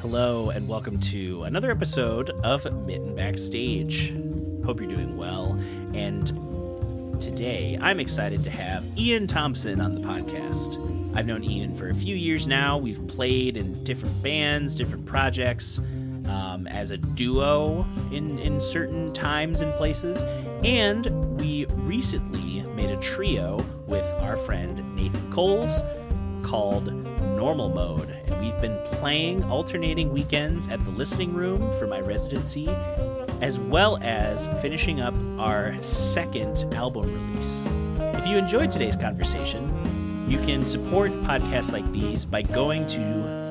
Hello, and welcome to another episode of Mitten Backstage. Hope you're doing well. And today I'm excited to have Ian Thompson on the podcast. I've known Ian for a few years now. We've played in different bands, different projects, um, as a duo in, in certain times and places. And we recently made a trio with our friend Nathan Coles called Normal Mode. We've been playing alternating weekends at the listening room for my residency, as well as finishing up our second album release. If you enjoyed today's conversation, you can support podcasts like these by going to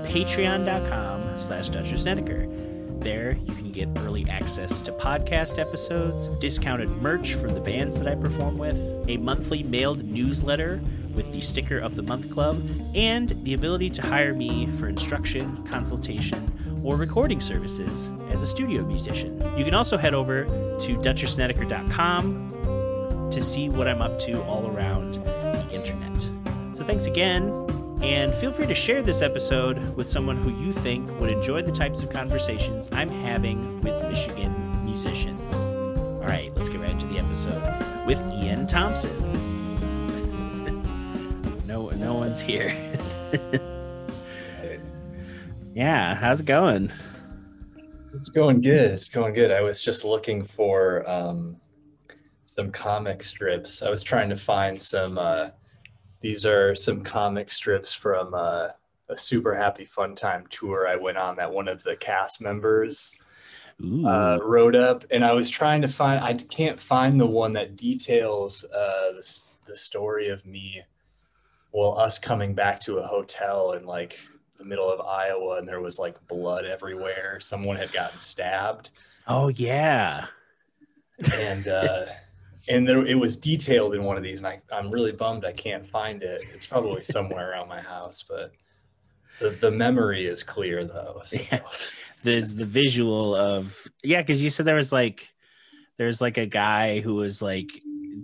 patreon.com slash Snedeker. There, you can get early access to podcast episodes, discounted merch from the bands that I perform with, a monthly mailed newsletter with the Sticker of the Month Club, and the ability to hire me for instruction, consultation, or recording services as a studio musician. You can also head over to DutcherSnedeker.com to see what I'm up to all around the internet. So thanks again, and feel free to share this episode with someone who you think would enjoy the types of conversations I'm having with Michigan musicians. All right, let's get right into the episode with Ian Thompson. No, one's here. yeah, how's it going? It's going good. It's going good. I was just looking for um, some comic strips. I was trying to find some. Uh, these are some comic strips from uh, a super happy fun time tour I went on that one of the cast members uh, wrote up, and I was trying to find. I can't find the one that details uh, the, the story of me. Well, us coming back to a hotel in like the middle of Iowa, and there was like blood everywhere. Someone had gotten stabbed. Oh yeah, and uh, and there, it was detailed in one of these, and I, I'm really bummed I can't find it. It's probably somewhere around my house, but the, the memory is clear though. So. Yeah. There's the visual of yeah, because you said there was like there's like a guy who was like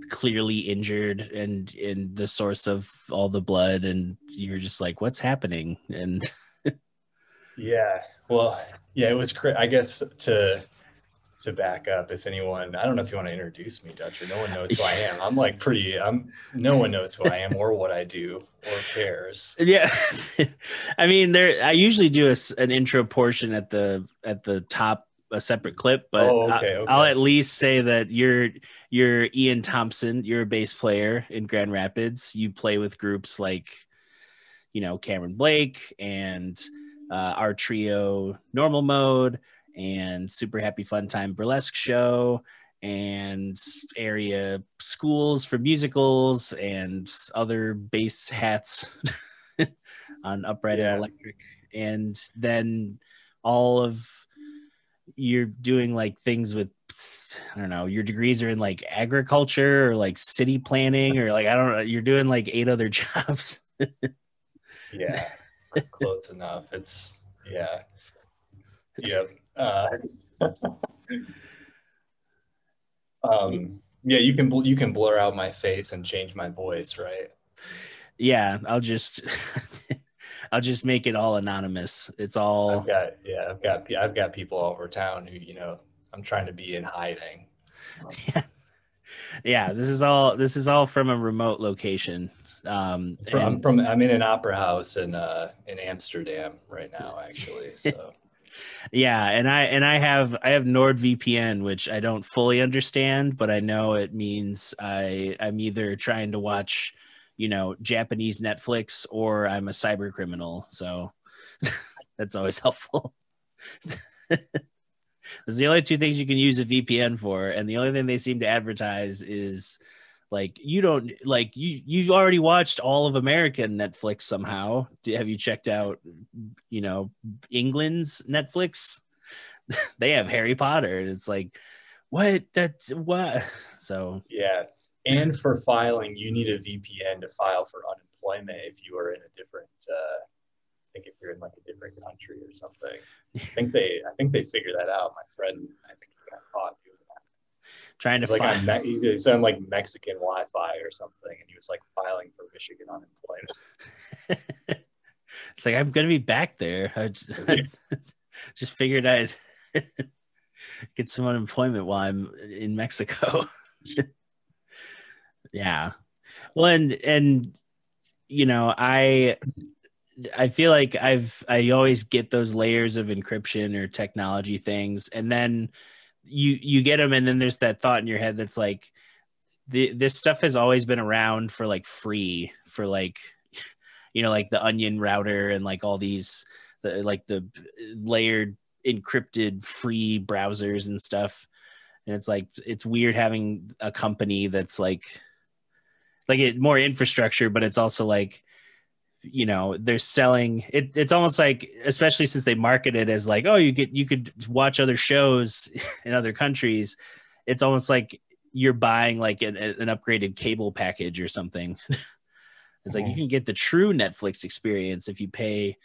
clearly injured and in the source of all the blood, and you're just like, what's happening? And yeah, well, yeah, it was. Cra- I guess to to back up if anyone i don't know if you want to introduce me dutcher no one knows who i am i'm like pretty i'm no one knows who i am or what i do or cares yeah i mean there i usually do a, an intro portion at the at the top a separate clip but oh, okay, okay. i'll at least say that you're you're ian thompson you're a bass player in grand rapids you play with groups like you know cameron blake and uh, our trio normal mode and super happy fun time burlesque show and area schools for musicals and other bass hats on upright yeah. and electric and then all of you're doing like things with i don't know your degrees are in like agriculture or like city planning or like i don't know you're doing like eight other jobs. Yeah close enough. It's yeah. Yep uh, um, yeah, you can you can blur out my face and change my voice, right? Yeah, I'll just I'll just make it all anonymous. It's all I've got yeah, I've got I've got people all over town who, you know, I'm trying to be in hiding. Yeah. yeah, this is all this is all from a remote location. Um from, and, I'm from I'm in an opera house in uh in Amsterdam right now actually. So yeah and i and i have i have nordvpn which i don't fully understand but i know it means i i'm either trying to watch you know japanese netflix or i'm a cyber criminal. So that's always helpful. Those the only two things you can use a vpn for. And the only thing they seem to advertise is like you don't like you you already watched all of american netflix somehow. Have you checked out you know england's netflix? They have harry potter and it's like what? That's what? So yeah and for filing you need a vpn to file for unemployment if you are in a different uh i think if you're in like a different country or something i think they i think they figure that out my friend i think he got caught doing that. trying to like find... on Me- he's on like Mexican Wi-Fi or something, and he was like filing for Michigan unemployment. it's like I'm gonna be back there. I just, just figured I'd get some unemployment while I'm in Mexico. Yeah. Well, and and you know, I I feel like I've I always get those layers of encryption or technology things, and then you you get them, and then there's that thought in your head that's like, the, this stuff has always been around for like free for like, you know, like the Onion router and like all these, the, like the layered encrypted free browsers and stuff, and it's like it's weird having a company that's like, like it more infrastructure, but it's also like you know they're selling it it's almost like especially since they market it as like oh you get you could watch other shows in other countries it's almost like you're buying like an, an upgraded cable package or something. It's like you mm-hmm. can get the true netflix experience if you pay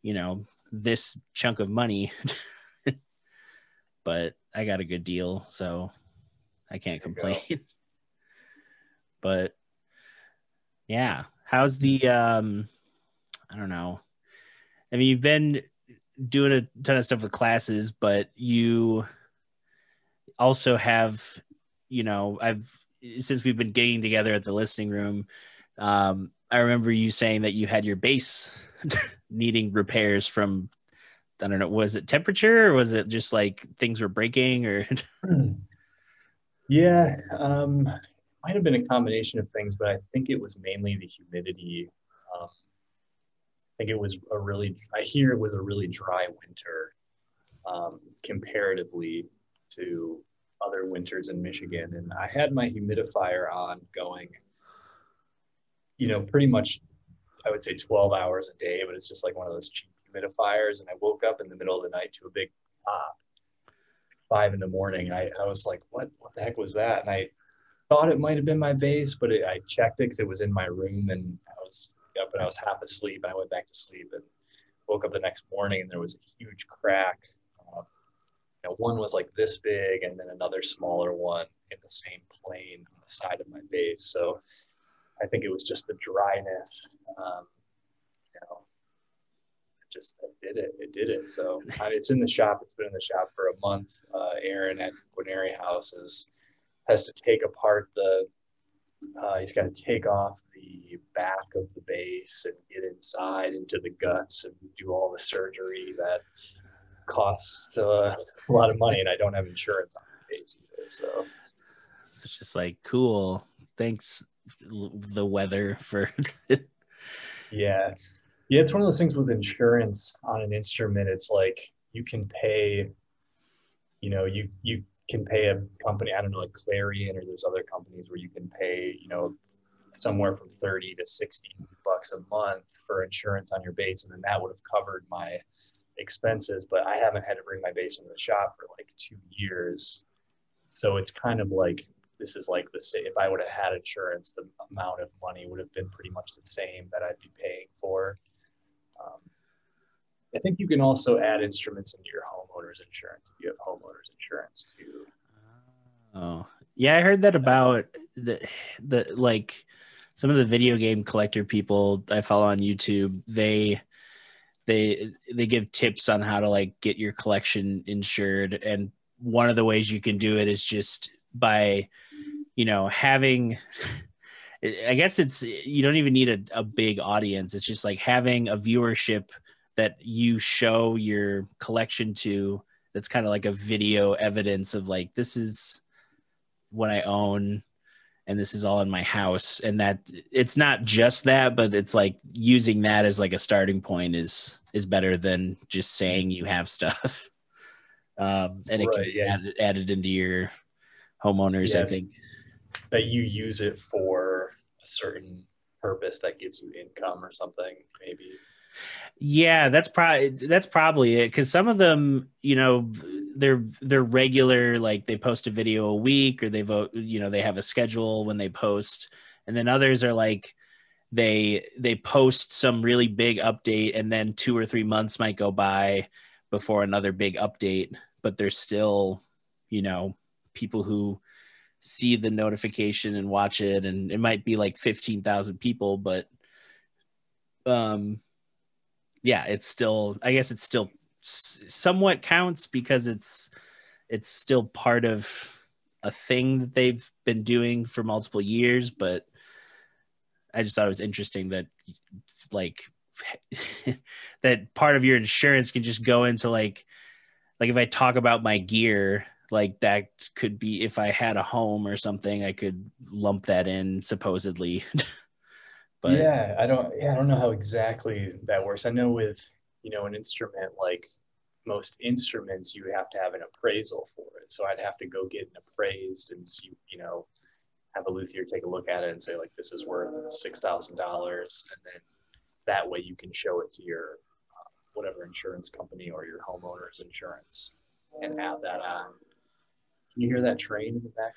you know this chunk of money. But i got a good deal so i can't complain. But yeah how's the um I don't know. I mean, you've been doing a ton of stuff with classes, but you also have, you know, I've since we've been getting together at the listening room. Um, I remember you saying that you had your bass needing repairs from I don't know, was it temperature or was it just like things were breaking or Yeah, um might have been a combination of things, but I think it was mainly the humidity. Um, I think it was a really, I hear it was a really dry winter um, comparatively to other winters in Michigan. And I had my humidifier on going, you know, pretty much, I would say 12 hours a day, but it's just like one of those cheap humidifiers. And I woke up in the middle of the night to a big pop, five in the morning. I, I was like, what, what the heck was that? And I thought it might have been my bass, but it, I checked it because it was in my room and I was up and I was half asleep and I went back to sleep and woke up the next morning and there was a huge crack. Uh, you know, one was like this big and then another smaller one in the same plane on the side of my bass. So I think it was just the dryness. Um, you know, just did it. It did it. So it's in the shop. It's been in the shop for a month. Uh, Aaron at Guarneri House is, has to take apart the uh, he's got to take off the back of the bass and get inside into the guts and do all the surgery that costs uh, a lot of money, and I don't have insurance on the bass either. So it's just like cool. Thanks, the weather for. yeah, yeah. It's one of those things with insurance on an instrument. It's like you can pay. You know, you you can pay a company, I don't know, like Clarion or there's other companies where you can pay, you know, somewhere from 30 to 60 bucks a month for insurance on your bass. And then that would have covered my expenses, but I haven't had to bring my bass into the shop for like two years. So it's kind of like, this is like the same. If I would have had insurance, the amount of money would have been pretty much the same that I'd be paying for. Um, I think you can also add instruments into your homeowner's insurance if you have homeowner's insurance too. Oh, yeah, I heard that about the the like some of the video game collector people I follow on YouTube. They they they give tips on how to like get your collection insured, and one of the ways you can do it is just by you know having. I guess it's you don't even need a, a big audience. It's just like having a viewership that you show your collection to that's kind of like a video evidence of like this is what I own and this is all in my house and that it's not just that but it's like using that as like a starting point is is better than just saying you have stuff um and it right, can yeah. add, add it into your homeowners yeah. i think that you use it for a certain purpose that gives you income or something maybe yeah, that's probably that's probably it because some of them, you know, they're they're regular, like they post a video a week or they vote, you know, they have a schedule when they post, and then others are like they they post some really big update and then two or three months might go by before another big update, but there's still, you know, people who see the notification and watch it. And it might be like 15,000 people but um yeah, it's still. I guess it's still somewhat counts because it's it's still part of a thing that they've been doing for multiple years, but I just thought it was interesting that like that part of your insurance can just go into like like if I talk about my gear, like that could be if I had a home or something, I could lump that in supposedly. but yeah, I don't yeah, I don't know how exactly that works. I know with you know an instrument like most instruments you have to have an appraisal for it. So I'd have to go get an appraised and see, you know, have a luthier take a look at it and say like this is worth six thousand dollars, and then that way you can show it to your uh, whatever insurance company or your homeowner's insurance and add that on. Can you hear that train in the back?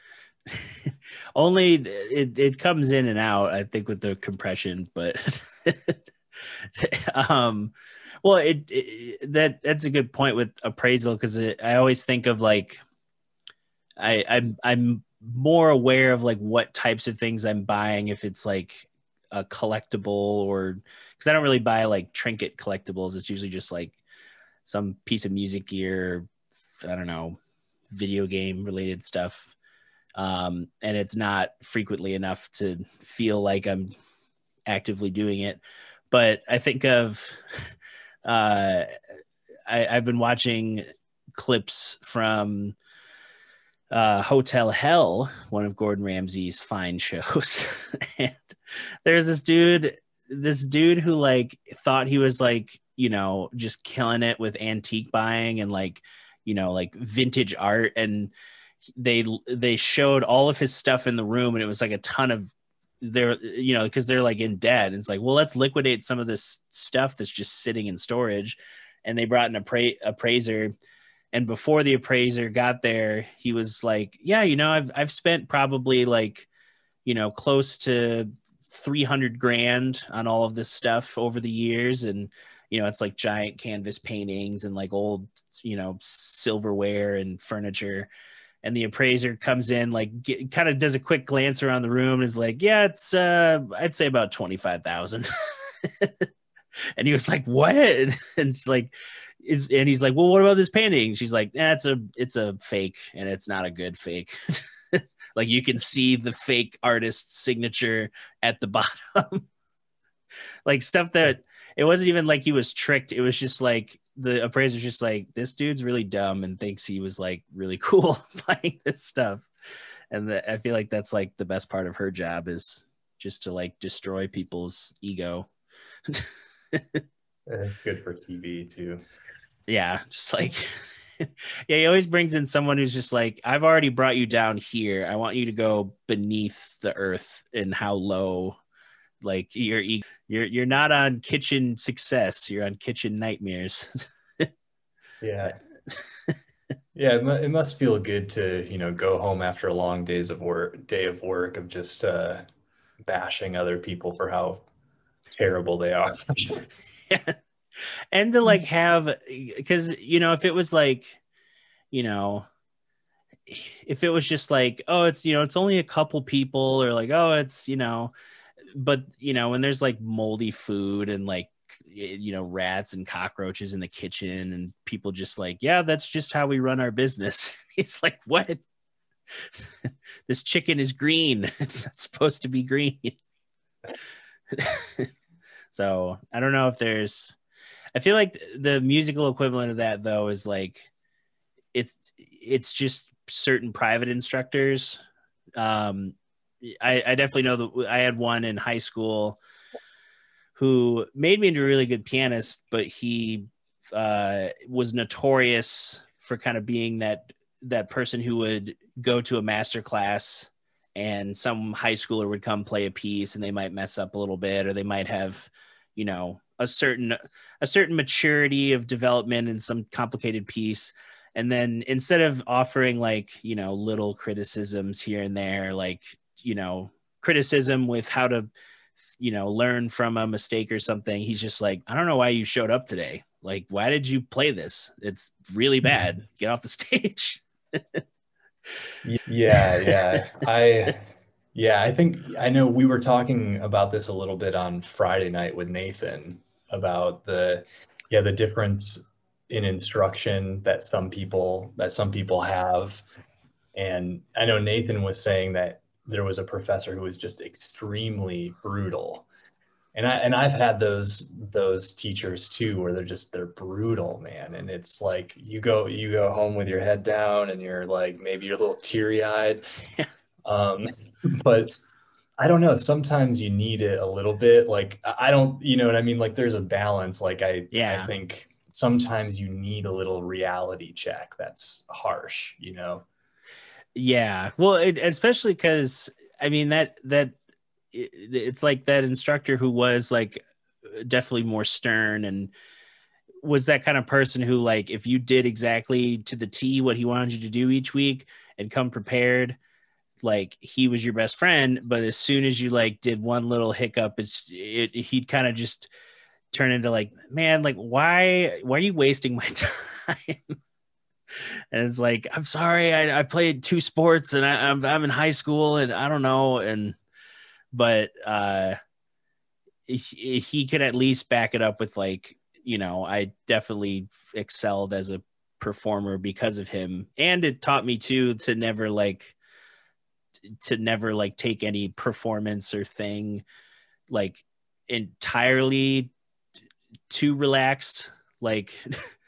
Only it, it comes in and out, I think, with the compression, but um well, it, it, that that's a good point with appraisal because I always think of like I I'm I'm more aware of like what types of things I'm buying if it's like a collectible or because I don't really buy like trinket collectibles. It's usually just like some piece of music gear, I don't know, video game related stuff. Um, and it's not frequently enough to feel like I'm actively doing it. But I think of uh, I, have been watching clips from uh, Hotel Hell, one of Gordon Ramsay's fine shows, and there's this dude, this dude who like thought he was like you know just killing it with antique buying and like you know like vintage art and they they showed all of his stuff in the room and it was like a ton of they're you know because they're like in debt. And it's like well let's liquidate some of this stuff that's just sitting in storage. And they brought an appra- appraiser. And before the appraiser got there he was like yeah you know i've i've spent probably like you know close to 300 grand on all of this stuff over the years. And you know it's like giant canvas paintings and like old you know silverware and furniture and the appraiser comes in like kind of does a quick glance around the room and is like yeah it's uh i'd say about 25000 and he was like what? And it's like is and he's like well what about this painting? She's like that's it's a it's a fake and it's not a good fake. Like you can see the fake artist's signature at the bottom. Like stuff that it wasn't even like he was tricked it was just like the appraiser's just like, this dude's really dumb and thinks he was like really cool buying this stuff. And the, I feel like that's like the best part of her job is just to like destroy people's ego. it's good for TV too. Yeah, just like yeah, he always brings in someone who's just like, I've already brought you down here. I want you to go beneath the earth and how low like you're you're you're not on kitchen success. You're on kitchen nightmares. yeah. yeah, it, it must feel good to you know go home after a long days of work, day of work of just uh, bashing other people for how terrible they are. yeah. And to like have because you know if it was like you know if it was just like oh it's you know it's only a couple people or like oh it's you know but you know when there's like moldy food and like you know rats and cockroaches in the kitchen and people just like yeah that's just how we run our business. It's like what? This chicken is green. It's not supposed to be green. So i don't know if there's i feel like the musical equivalent of that though is like it's it's just certain private instructors um I, I definitely know that I had one in high school who made me into a really good pianist, but he uh, was notorious for kind of being that that person who would go to a master class and some high schooler would come play a piece and they might mess up a little bit or they might have you know a certain a certain maturity of development in some complicated piece. And then instead of offering like you know little criticisms here and there like you know criticism with how to you know learn from a mistake or something he's just like i don't know why you showed up today. Like why did you play this? It's really mm-hmm. bad. Get off the stage. Yeah yeah. I yeah i think i know we were talking about this a little bit on friday night with nathan about the yeah the difference in instruction that some people that some people have. And i know nathan was saying that there was a professor who was just extremely brutal and i and i've had those those teachers too where they're just they're brutal man and it's like you go you go home with your head down and you're like maybe you're a little teary-eyed um but I don't know. Sometimes you need it a little bit. Like I don't, you know what I mean? Like there's a balance. Like I, yeah. I think sometimes you need a little reality check that's harsh, you know? Yeah. Well, it, especially because I mean that that it, it's like that instructor who was like definitely more stern and was that kind of person who like if you did exactly to the T what he wanted you to do each week and come prepared like he was your best friend but as soon as you like did one little hiccup it's it, he'd kind of just turn into like man like why why are you wasting my time and it's like i'm sorry i, I played two sports and I, I'm, I'm in high school and i don't know and but uh he, he could at least back it up with like you know i definitely excelled as a performer because of him. And it taught me too to never like to never like take any performance or thing like entirely too relaxed like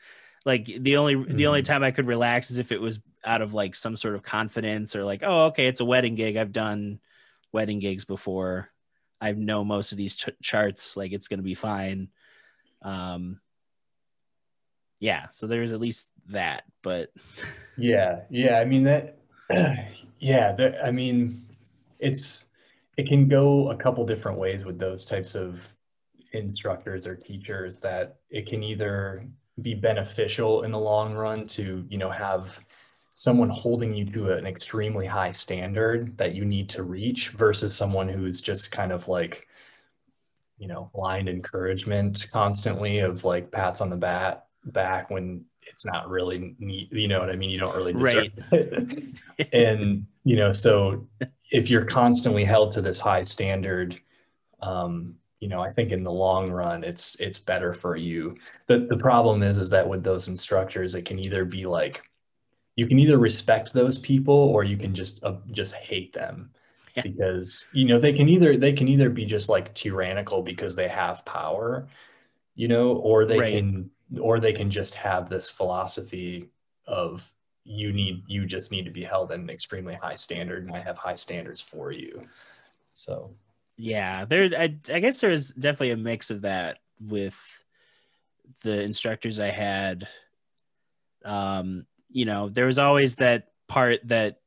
like the only mm-hmm. the only mm-hmm. time i could relax is if it was out of like some sort of confidence or like oh okay it's a wedding gig i've done wedding gigs before i know most of these ch- charts like it's going to be fine um yeah so there's at least that but yeah yeah i mean that Yeah, the, I mean, it's it can go a couple different ways with those types of instructors or teachers that it can either be beneficial in the long run to, you know, have someone holding you to an extremely high standard that you need to reach versus someone who's just kind of like you know blind encouragement constantly of like pats on the bat back when it's not really neat you know what i mean you don't really deserve right. it and you know so if you're constantly held to this high standard um, you know i think in the long run it's it's better for you the the problem is is that with those instructors it can either be like you can either respect those people or you can just uh, just hate them yeah. because you know they can either they can either be just like tyrannical because they have power you know or they right. can or they can just have this philosophy of you need you just need to be held at an extremely high standard and i have high standards for you so yeah there I, I guess there's definitely a mix of that with the instructors i had um you know there was always that part that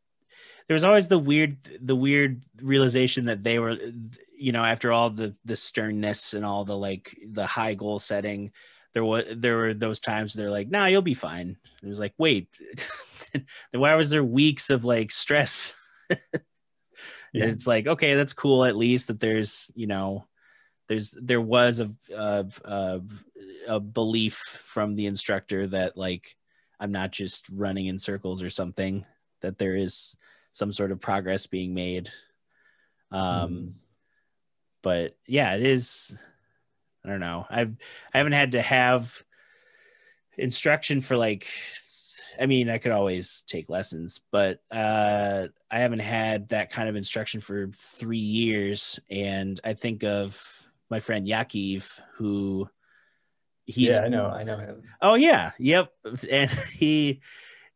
there was always the weird the weird realization that they were you know after all the the sternness and all the like the high goal setting there was there were those times they're like, "Nah, you'll be fine." It was like, "Wait, why was there weeks of like stress?" yeah. It's like, okay, that's cool. At least that there's you know, there's there was a, a a, a belief from the instructor that like I'm not just running in circles or something. That there is some sort of progress being made. Um, mm. but yeah, it is I don't know. I've I haven't had to have instruction for like I mean, I could always take lessons, but uh, I haven't had that kind of instruction for three years. And I think of my friend Yakiv, who he's yeah, I know, I know him. Oh yeah, yep. And he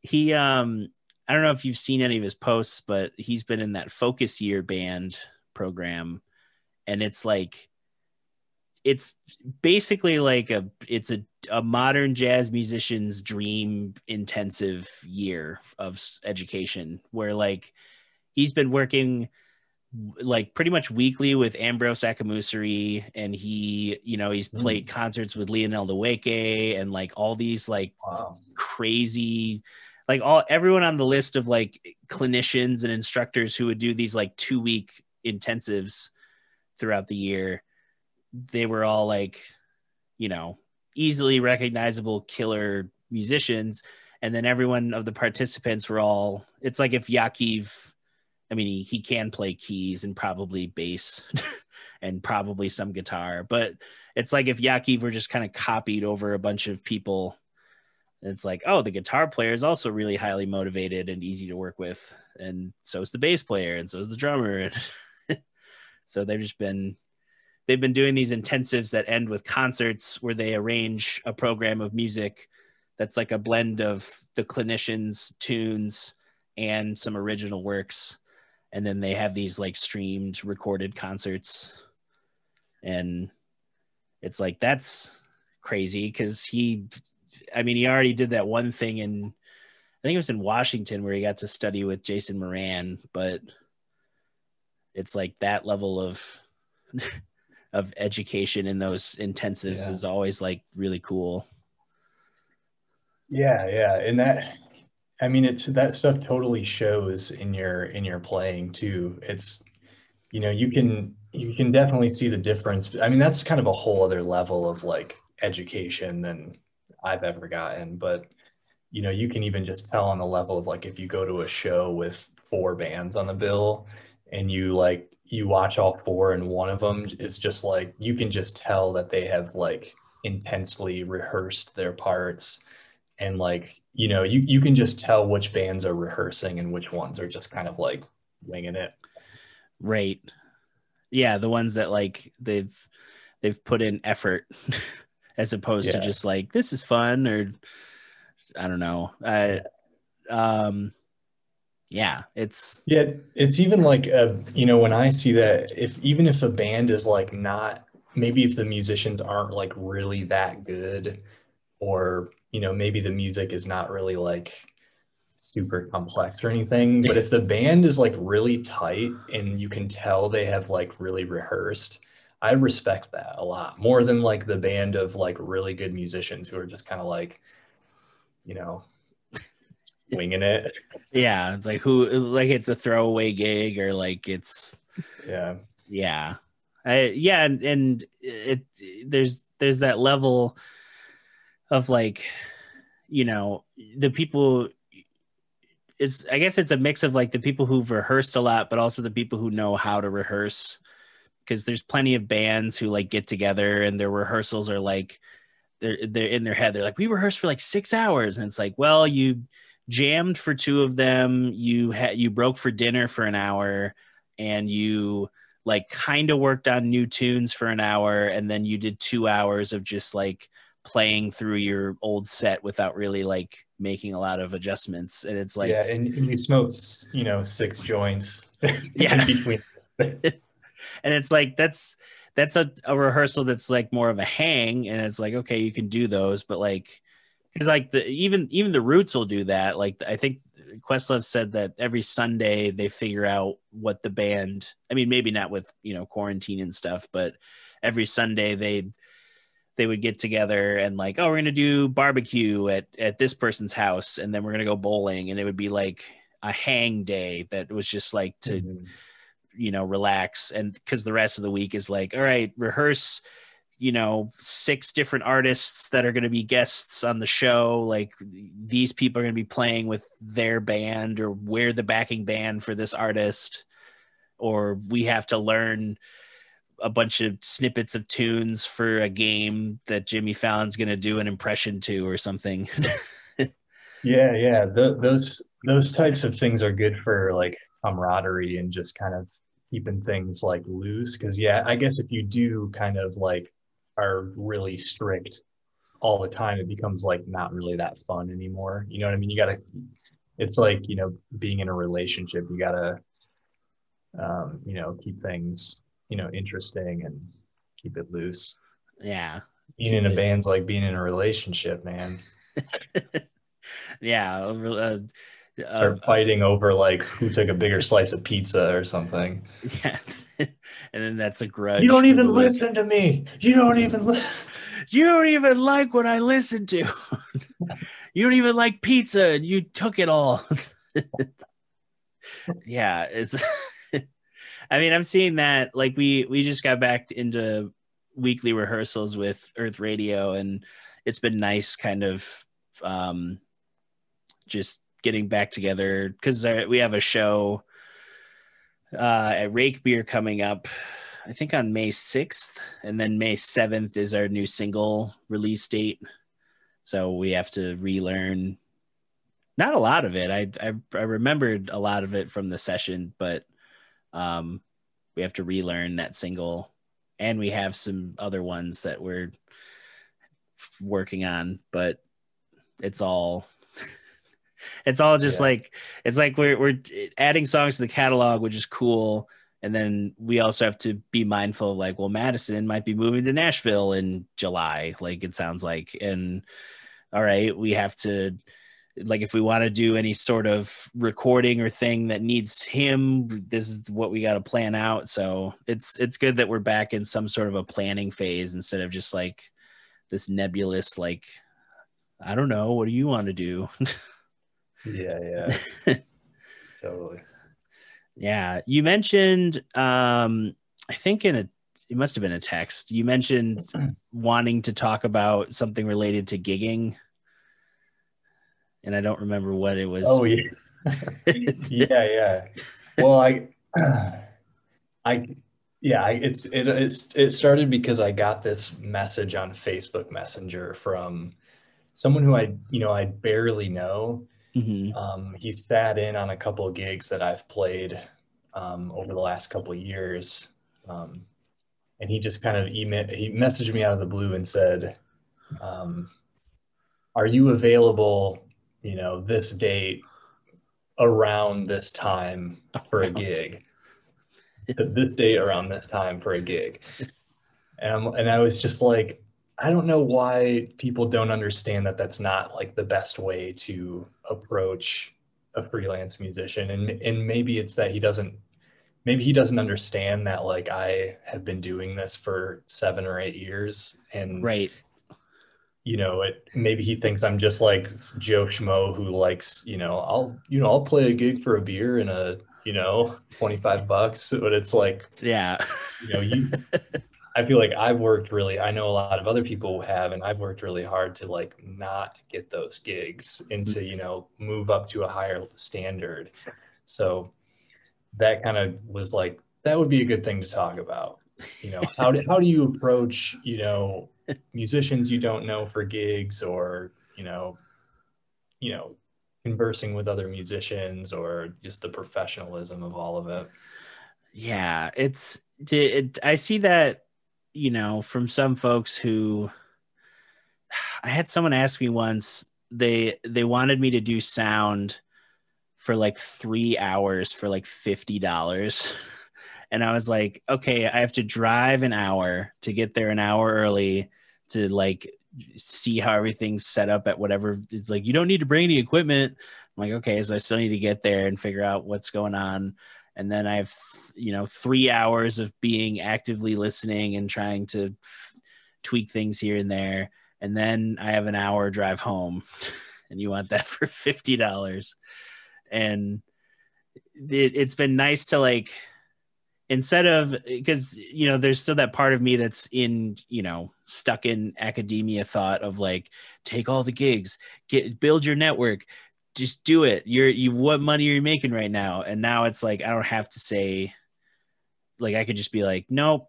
he um I don't know if you've seen any of his posts, but he's been in that focus year band program, and it's like it's basically like a it's a, a modern jazz musician's dream intensive year of education where like he's been working like pretty much weekly with Ambrose Akinmusire and he you know he's played mm. concerts with Lionel Loueke and like all these like wow. crazy like all everyone on the list of like clinicians and instructors who would do these like two week intensives throughout the year they were all like, you know, easily recognizable killer musicians. And then everyone of the participants were all, it's like if Yakiv, I mean, he, he can play keys and probably bass and probably some guitar, but it's like if Yaki were just kind of copied over a bunch of people. It's like, oh, the guitar player is also really highly motivated and easy to work with, and so is the bass player, and so is the drummer. so they've just been they've been doing these intensives that end with concerts where they arrange a program of music that's like a blend of the clinicians tunes and some original works. And then they have these like streamed recorded concerts. And it's like that's crazy because he i mean he already did that one thing in i think it was in washington where he got to study with jason moran but it's like that level of of education in those intensives yeah. is always like really cool. Yeah yeah and that i mean it's that stuff totally shows in your in your playing too. It's you know you can you can definitely see the difference. I mean that's kind of a whole other level of like education than i've ever gotten but you know you can even just tell on the level of like if you go to a show with four bands on the bill and you like you watch all four and one of them is just like you can just tell that they have like intensely rehearsed their parts. And like you know you you can just tell which bands are rehearsing and which ones are just kind of like winging it. Right. Yeah the ones that like they've they've put in effort as opposed yeah. to just like this is fun or i don't know. Uh, um yeah it's yeah it's even like a, uh, you know when i see that if even if a band is like not maybe if the musicians aren't like really that good or you know maybe the music is not really like super complex or anything but if the band is like really tight and you can tell they have like really rehearsed i respect that a lot more than like the band of like really good musicians who are just kind of like you know winging it. Yeah, it's like who like it's a throwaway gig or like it's yeah yeah I, yeah and, and it there's there's that level of like you know the people it's I guess it's a mix of like the people who've rehearsed a lot, but also the people who know how to rehearse. Because there's plenty of bands who like get together and their rehearsals are like they're they're in their head. They're like, we rehearsed for like six hours, and it's like, well, you jammed for two of them. You had you broke for dinner for an hour, and you like kind of worked on new tunes for an hour, and then you did two hours of just like playing through your old set without really like making a lot of adjustments. And it's like yeah, and, and you smoked you know six joints. yeah. between. and it's like that's that's a, a rehearsal that's like more of a hang and it's like okay you can do those but like because like the even even the roots will do that. Like i think questlove said that every sunday they figure out what the band i mean maybe not with you know quarantine and stuff but every sunday they they would get together and like oh we're gonna do barbecue at at this person's house and then we're gonna go bowling. And it would be like a hang day that was just like to mm-hmm. you know relax. And because the rest of the week is like all right rehearse you know six different artists that are going to be guests on the show like these people are going to be playing with their band or we're the backing band for this artist. Or we have to learn a bunch of snippets of tunes for a game that Jimmy Fallon's going to do an impression to or something. yeah, yeah, those those types of things are good for like camaraderie and just kind of keeping things like loose. Because yeah, I guess if you do kind of like are really strict all the time, it becomes like not really that fun anymore. You know what I mean? You gotta, it's like, you know, being in a relationship, you gotta, um, you know, keep things, you know, interesting and keep it loose. Yeah. Being in a band's like being in a relationship, man. yeah. Uh, start uh, fighting over like who took a bigger slice of pizza or something. Yeah, and then that's a grudge. You don't even listen to me. You don't even. Li- you don't even like what I listen to. you don't even like pizza, and you took it all. yeah, it's. I mean, I'm seeing that. Like we we just got back into weekly rehearsals with Earth Radio, and it's been nice, kind of, um, just getting back together because we have a show uh, at Rake Beer coming up I think on May 6th, and then May 7th is our new single release date. So we have to relearn not a lot of it. I, I, I remembered a lot of it from the session, but um, we have to relearn that single, and we have some other ones that we're working on, but it's all it's all just yeah. like it's like we're we're adding songs to the catalog, which is cool. And then we also have to be mindful of like, well, Madison might be moving to Nashville in July, like it sounds like. And all right, we have to like if we want to do any sort of recording or thing that needs him this is what we got to plan out so it's it's good that we're back in some sort of a planning phase instead of just like this nebulous like i don't know what do you want to do yeah yeah. Totally. Yeah you mentioned um i think in a it must have been a text you mentioned wanting to talk about something related to gigging. And i don't remember what it was. Oh yeah. Yeah yeah. Well i i yeah it's it, it's it started because i got this message on facebook messenger from someone who i you know i barely know mm-hmm. um, he sat in on a couple of gigs that i've played um, over the last couple of years um, and he just kind of email he messaged me out of the blue and said um, are you available you know this date around this time for a gig this date around this time for a gig. And, and I was just like, I don't know why people don't understand that that's not like the best way to approach a freelance musician. And, and maybe it's that he doesn't, maybe he doesn't understand that like I have been doing this for seven or eight years. And right. You know, it maybe he thinks I'm just like Joe Schmo who likes, you know, I'll, you know, I'll play a gig for a beer and a you know, 25 bucks, but it's like, yeah, you know, you, I feel like I've worked really, I know a lot of other people have, and I've worked really hard to like not get those gigs and to, you know, move up to a higher standard. So that kind of was like, that would be a good thing to talk about. You know, how do, how do you approach, you know, musicians you don't know for gigs or, you know, you know, conversing with other musicians or just the professionalism of all of it yeah it's it, i see that you know from some folks who i had someone ask me once they they wanted me to do sound for like three hours for like $50 and i was like okay i have to drive an hour to get there an hour early to like see how everything's set up at whatever. It's like you don't need to bring any equipment. I'm like, okay, so I still need to get there and figure out what's going on. And then I have, you know, three hours of being actively listening and trying to tweak things here and there. And then I have an hour drive home, and you want that for fifty dollars. And it, it's been nice to like instead of because you know there's still that part of me that's in you know stuck in academia thought of like take all the gigs get build your network just do it. You're you what money are you making right now? And now it's like i don't have to say like i could just be like nope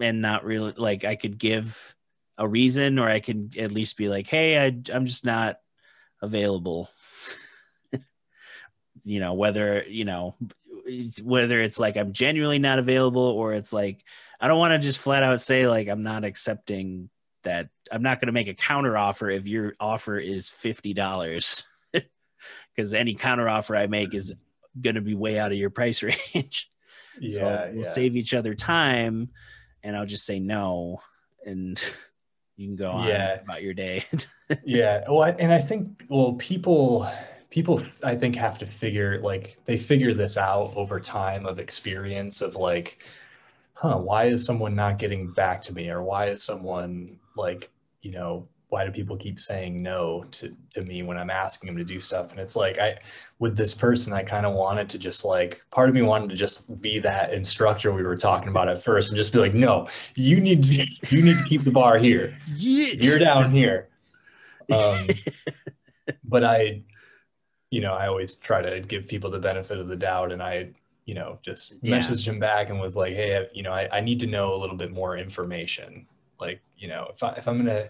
and not really like i could give a reason or i could at least be like hey I, i'm just not available. You know whether you know whether it's like I'm genuinely not available or it's like I don't want to just flat out say like I'm not accepting that. I'm not going to make a counter offer if your offer is fifty dollars because any counter offer I make is mm-hmm. going to be way out of your price range. Yeah, so we'll yeah. save each other time, and I'll just say no, and you can go on yeah. about your day. yeah, well, and I think well, people people i think have to figure like they figure this out over time of experience of like huh why is someone not getting back to me or why is someone like you know why do people keep saying no to, to me when i'm asking them to do stuff and it's like i with this person i kind of wanted to just like part of me wanted to just be that instructor we were talking about at first and just be like no you need to you need to keep the bar here you're down here um, but i you know, I always try to give people the benefit of the doubt, and I you know, just Yeah. messaged him back and was like, hey, you know, I, I need to know a little bit more information. Like, you know, if I if I'm gonna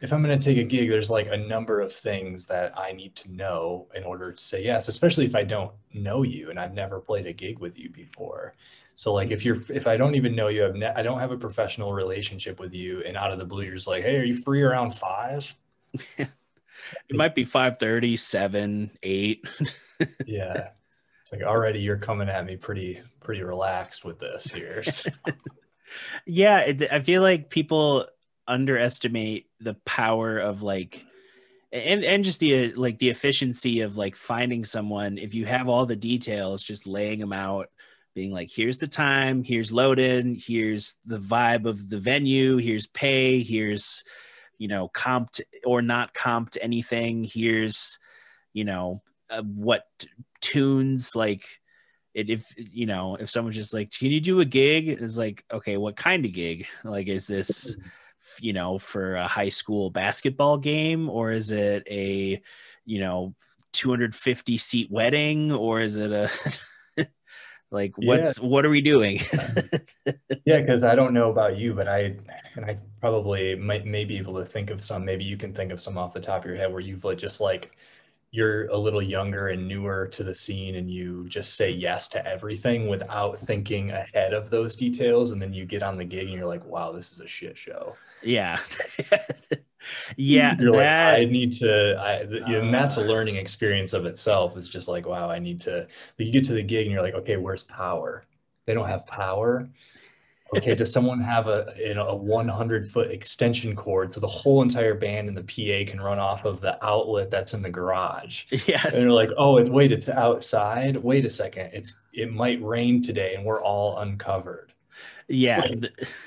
if I'm gonna take a gig, there's like a number of things that I need to know in order to say yes, especially if I don't know you and I've never played a gig with you before. So like if you're if I don't even know you, I've ne- I don't have a professional relationship with you, and out of the blue you're just like, hey, are you free around five? It might be 5:30, 7, 8. yeah it's like already you're coming at me pretty pretty relaxed with this here yeah, it, I feel like people underestimate the power of like and and just the like the efficiency of like finding someone. If you have all the details just laying them out being like here's the time here's load-in here's the vibe of the venue here's pay here's you know comped or not comped anything here's you know uh, what tunes like it, if you know if someone's just like can you do a gig? It's like okay what kind of gig? Like is this you know for a high school basketball game or is it a you know 250 seat wedding or is it a like what's what are we doing? Yeah because i don't know about you but i and i probably might may be able to think of some maybe you can think of some off the top of your head where you've like just like you're a little younger and newer to the scene and you just say yes to everything without thinking ahead of those details and then you get on the gig and you're like wow this is a shit show yeah. Yeah you're that like i need to i th- and that's a Uh. learning experience of itself it's just like wow i need to you get to the gig and you're like okay where's power? They don't have power? Okay does someone have a you know a 100 foot extension cord so the whole entire band and the pa can run off of the outlet that's in the garage? Yeah and they're like oh wait it's outside? Wait a second it's it might rain today and we're all uncovered yeah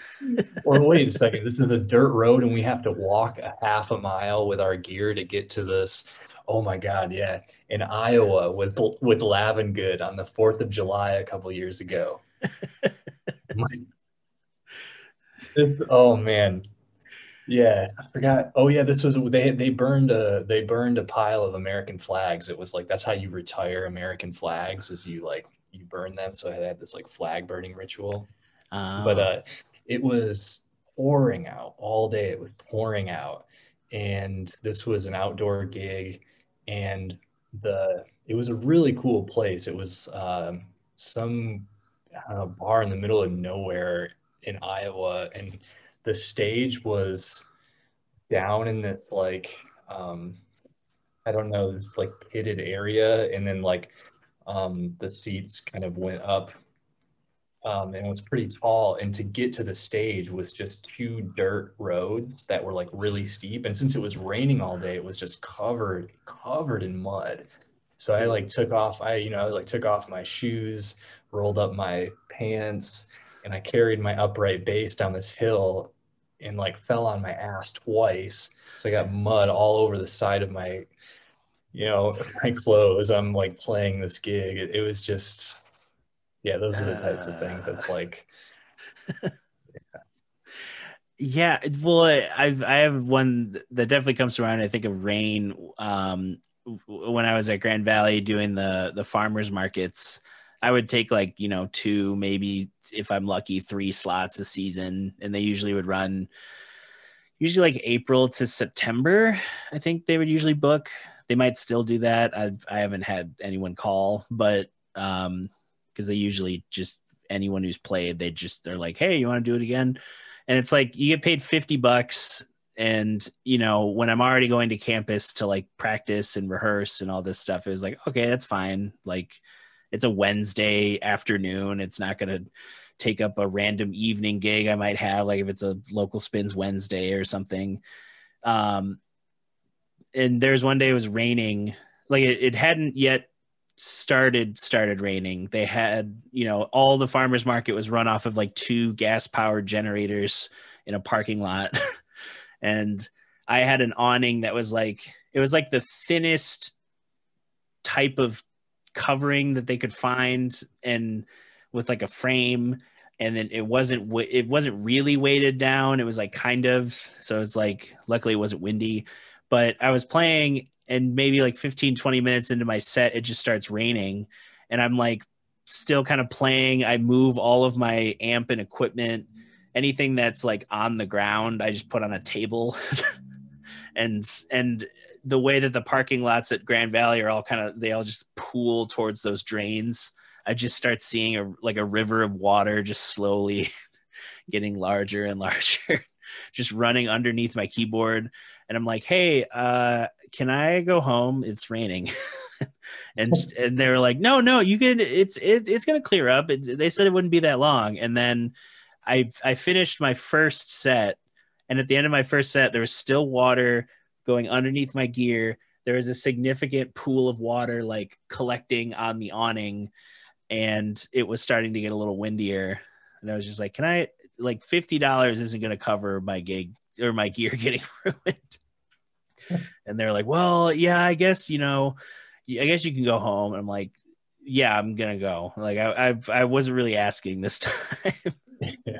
or wait a second this is a dirt road and we have to walk a half a mile with our gear to get to this oh my god yeah in iowa with with lavengood on the 4th of july a couple years ago. My- this, oh man yeah i forgot oh yeah this was they they burned a they burned a pile of american flags. It was like that's how you retire american flags is you like you burn them. So i had this like flag burning ritual but Oh. uh, it was pouring out all day. It was pouring out, and this was an outdoor gig, and the it was a really cool place. It was um, some know, bar in the middle of nowhere in Iowa, and the stage was down in this like um, I don't know this like pitted area, and then like um, the seats kind of went up um, and it was pretty tall. And to get to the stage was just two dirt roads that were like really steep. And since it was raining all day, it was just covered, covered in mud. So I like took off, I, you know, I like took off my shoes, rolled up my pants, and I carried my upright bass down this hill and like fell on my ass twice. So I got mud all over the side of my, you know, my clothes. I'm like playing this gig. It, it was just, yeah, those are the types of things that's like, Yeah, it- well, I've I have one that definitely comes to mind. I think of rain. Um, when I was at Grand Valley doing the the farmers markets, I would take like you know two, maybe if I'm lucky, three slots a season, and they usually would run usually like April to September. I think they would usually book. They might still do that. I've I haven't had anyone call, but um, because they usually just anyone who's played, they just they're like, hey, you want to do it again? and it's like you get paid 50 bucks and you know when i'm already going to campus to like practice and rehearse and all this stuff it was like okay that's fine. Like it's a wednesday afternoon. It's not going to take up a random evening gig i might have like if it's a local spins wednesday or something. Um and there's one day it was raining. Like it, it hadn't yet started started raining. They had you know all the farmers market was run off of like two gas powered generators in a parking lot. And i had an awning that was like it was like the thinnest type of covering that they could find and with like a frame. And then it wasn't it wasn't really weighted down. It was like kind of so it's like luckily it wasn't windy. But i was playing and maybe like 15 20 minutes into my set it just starts raining and i'm like still kind of playing. I move all of my amp and equipment. Anything that's like on the ground, I just put on a table. and and the way that the parking lots at Grand Valley are all kind of they all just pool towards those drains. I just start seeing a like a river of water just slowly getting larger and larger, just running underneath my keyboard. And I'm like, hey, uh, can I go home? It's raining. and and they were like, no, no, you can. It's it, it's gonna clear up. It, they said it wouldn't be that long. And then I I finished my first set, and at the end of my first set, there was still water going underneath my gear. There was a significant pool of water like collecting on the awning, and it was starting to get a little windier. And I was just like, can I like fifty dollars isn't gonna cover my gig or my gear getting ruined. and they're like, well, yeah, I guess you know I guess you can go home. And I'm like, yeah, I'm gonna go. Like I I, I wasn't really asking this time. yeah.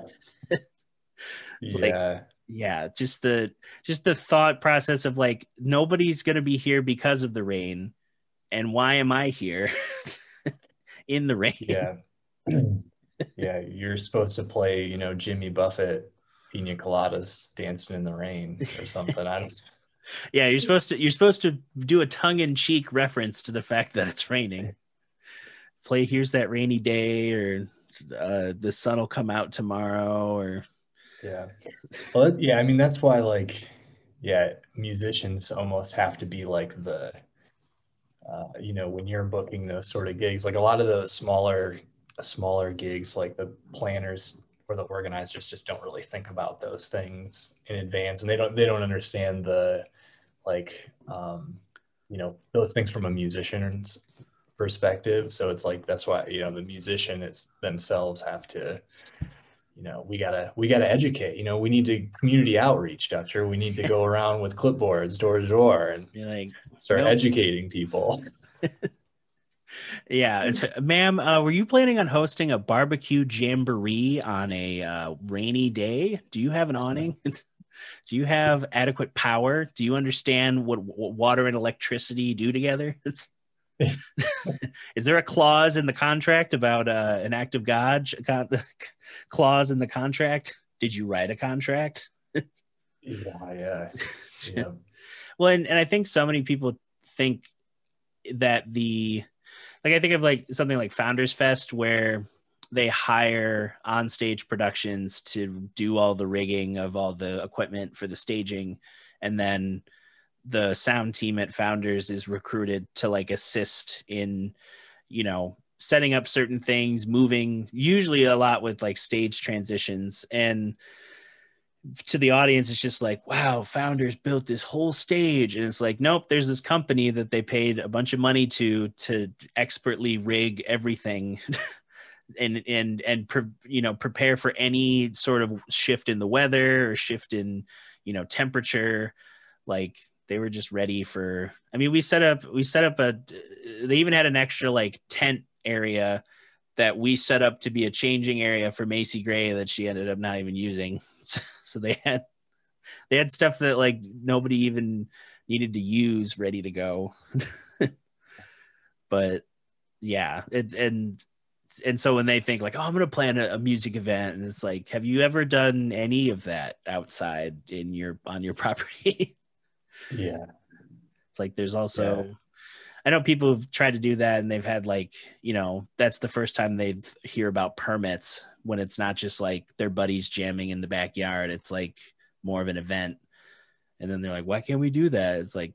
yeah. Like, yeah, just the just the thought process of like nobody's gonna be here because of the rain, and why am I here in the rain? Yeah, yeah. You're supposed to play, you know, Jimmy Buffett, Pina Coladas, dancing in the rain or something. I don't yeah, you're supposed to you're supposed to do a tongue-in-cheek reference to the fact that it's raining. Play here's that rainy day or uh, the sun will come out tomorrow or yeah. Well, yeah, I mean that's why like yeah, musicians almost have to be like the uh, you know, when you're booking those sort of gigs, like a lot of those smaller smaller gigs like the planners or the organizers just don't really think about those things in advance and they don't they don't understand the like um, you know those things from a musician's perspective. So it's like that's why you know the musician it's themselves have to you know we gotta we gotta educate. You know we need to community outreach doctor. We need to go around with clipboards door to door and like, start nope. educating people. Yeah ma'am uh, were you planning on hosting a barbecue jamboree on a uh, rainy day? Do you have an awning do you have adequate power? Do you understand what, what water and electricity do together? Is there a clause in the contract about uh, an act of God clause in the contract? Did you write a contract? yeah, yeah, yeah. well, and, and I think so many people think that the like I think of like something like Founders Fest where they hire on stage productions to do all the rigging of all the equipment for the staging. And then the sound team at founders is recruited to like assist in you know setting up certain things moving usually a lot with like stage transitions. And to the audience it's just like wow founders built this whole stage. And it's like nope there's this company that they paid a bunch of money to to expertly rig everything and and and pre, you know prepare for any sort of shift in the weather or shift in you know temperature. Like they were just ready for i mean we set up we set up a they even had an extra like tent area that we set up to be a changing area for macy gray that she ended up not even using. So they had they had stuff that like nobody even needed to use ready to go. But yeah it and and so when they think like, oh, I'm gonna plan a, a, music event, and it's like, have you ever done any of that outside in your on your property? yeah, it's like there's also. Yeah. I know people have tried to do that and they've had like, you know, that's the first time they hear about permits when it's not just like their buddies jamming in the backyard. It's like more of an event. And then they're like, why can't we do that? It's like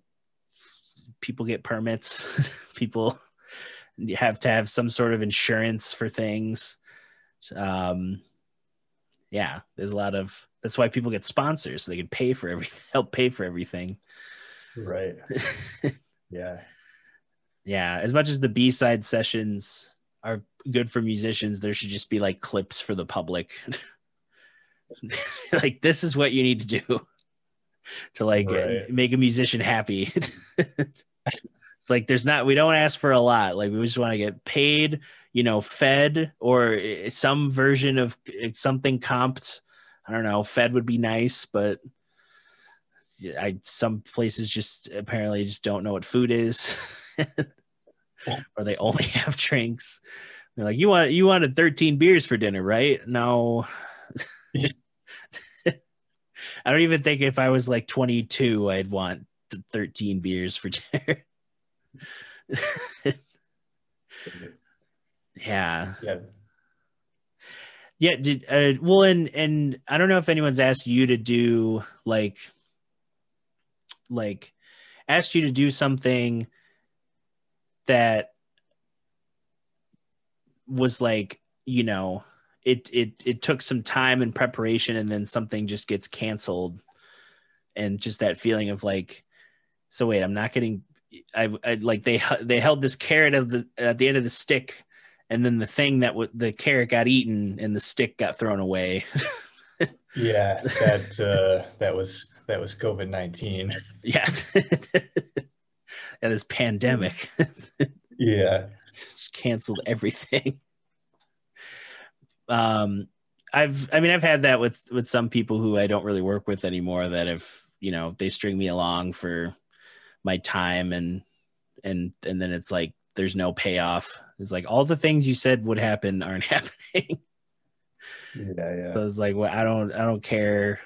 people get permits. people you have to have some sort of insurance for things. Um, yeah, there's a lot of that's why people get sponsors so they can pay for everything, help pay for everything. Right. yeah. Yeah. As much as the B side sessions are good for musicians, there should just be like clips for the public. like this is what you need to do to like right. make a musician happy. It's like there's not we don't ask for a lot. Like we just want to get paid, you know, fed or eh, some version of eh, something comped. I don't know. Fed would be nice, but I some places just apparently just don't know what food is, or they only have drinks. They're like you want you wanted 13 beers for dinner, right? No. I don't even think if I was like 22, I'd want 13 beers for dinner. yeah. Yeah. Yeah. Did, uh, well, and, and I don't know if anyone's asked you to do like, like, asked you to do something that was like, you know, it it it took some time and preparation and then something just gets canceled and just that feeling of like so wait i'm not getting i, I like they they held this carrot of the at the end of the stick and then the thing that w- the carrot got eaten and the stick got thrown away. Yeah that uh that was that was covid-19 yes and this pandemic. Yeah. Just canceled everything. Um i've i mean i've had that with with some people who i don't really work with anymore that have you know they string me along for my time and and and then it's like there's no payoff it's like all the things you said would happen aren't happening yeah yeah so it's like well i don't i don't care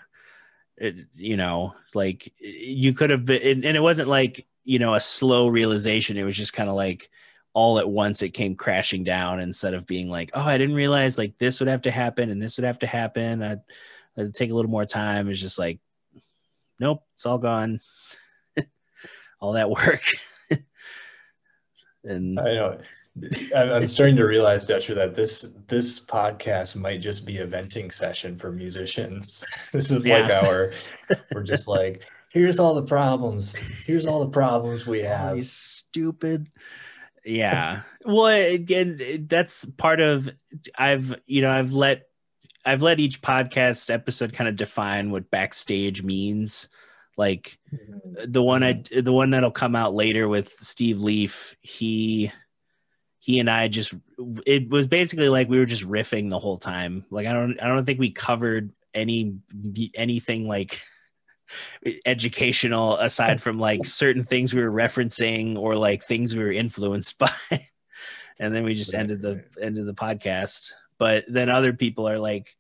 it, you know like you could have been and it wasn't like you know a slow realization it was just kind of like all at once it came crashing down instead of being like, oh, I didn't realize like this would have to happen and this would have to happen. I'd, I'd take a little more time. It's just like, nope, it's all gone. all that work. and I know. I'm starting to realize, Dutcher, that this this podcast might just be a venting session for musicians. This is Yeah. like our we're just like, here's all the problems. Here's all the problems we have. stupid yeah well again that's part of i've you know i've let i've let each podcast episode kind of define what backstage means like mm-hmm. the one i mm-hmm. the one that'll come out later with steve leaf he he and i just it was basically like we were just riffing the whole time. Like i don't i don't think we covered any anything like educational aside from like certain things we were referencing or like things we were influenced by. And then we just ended the right. ended the podcast. But then other people are like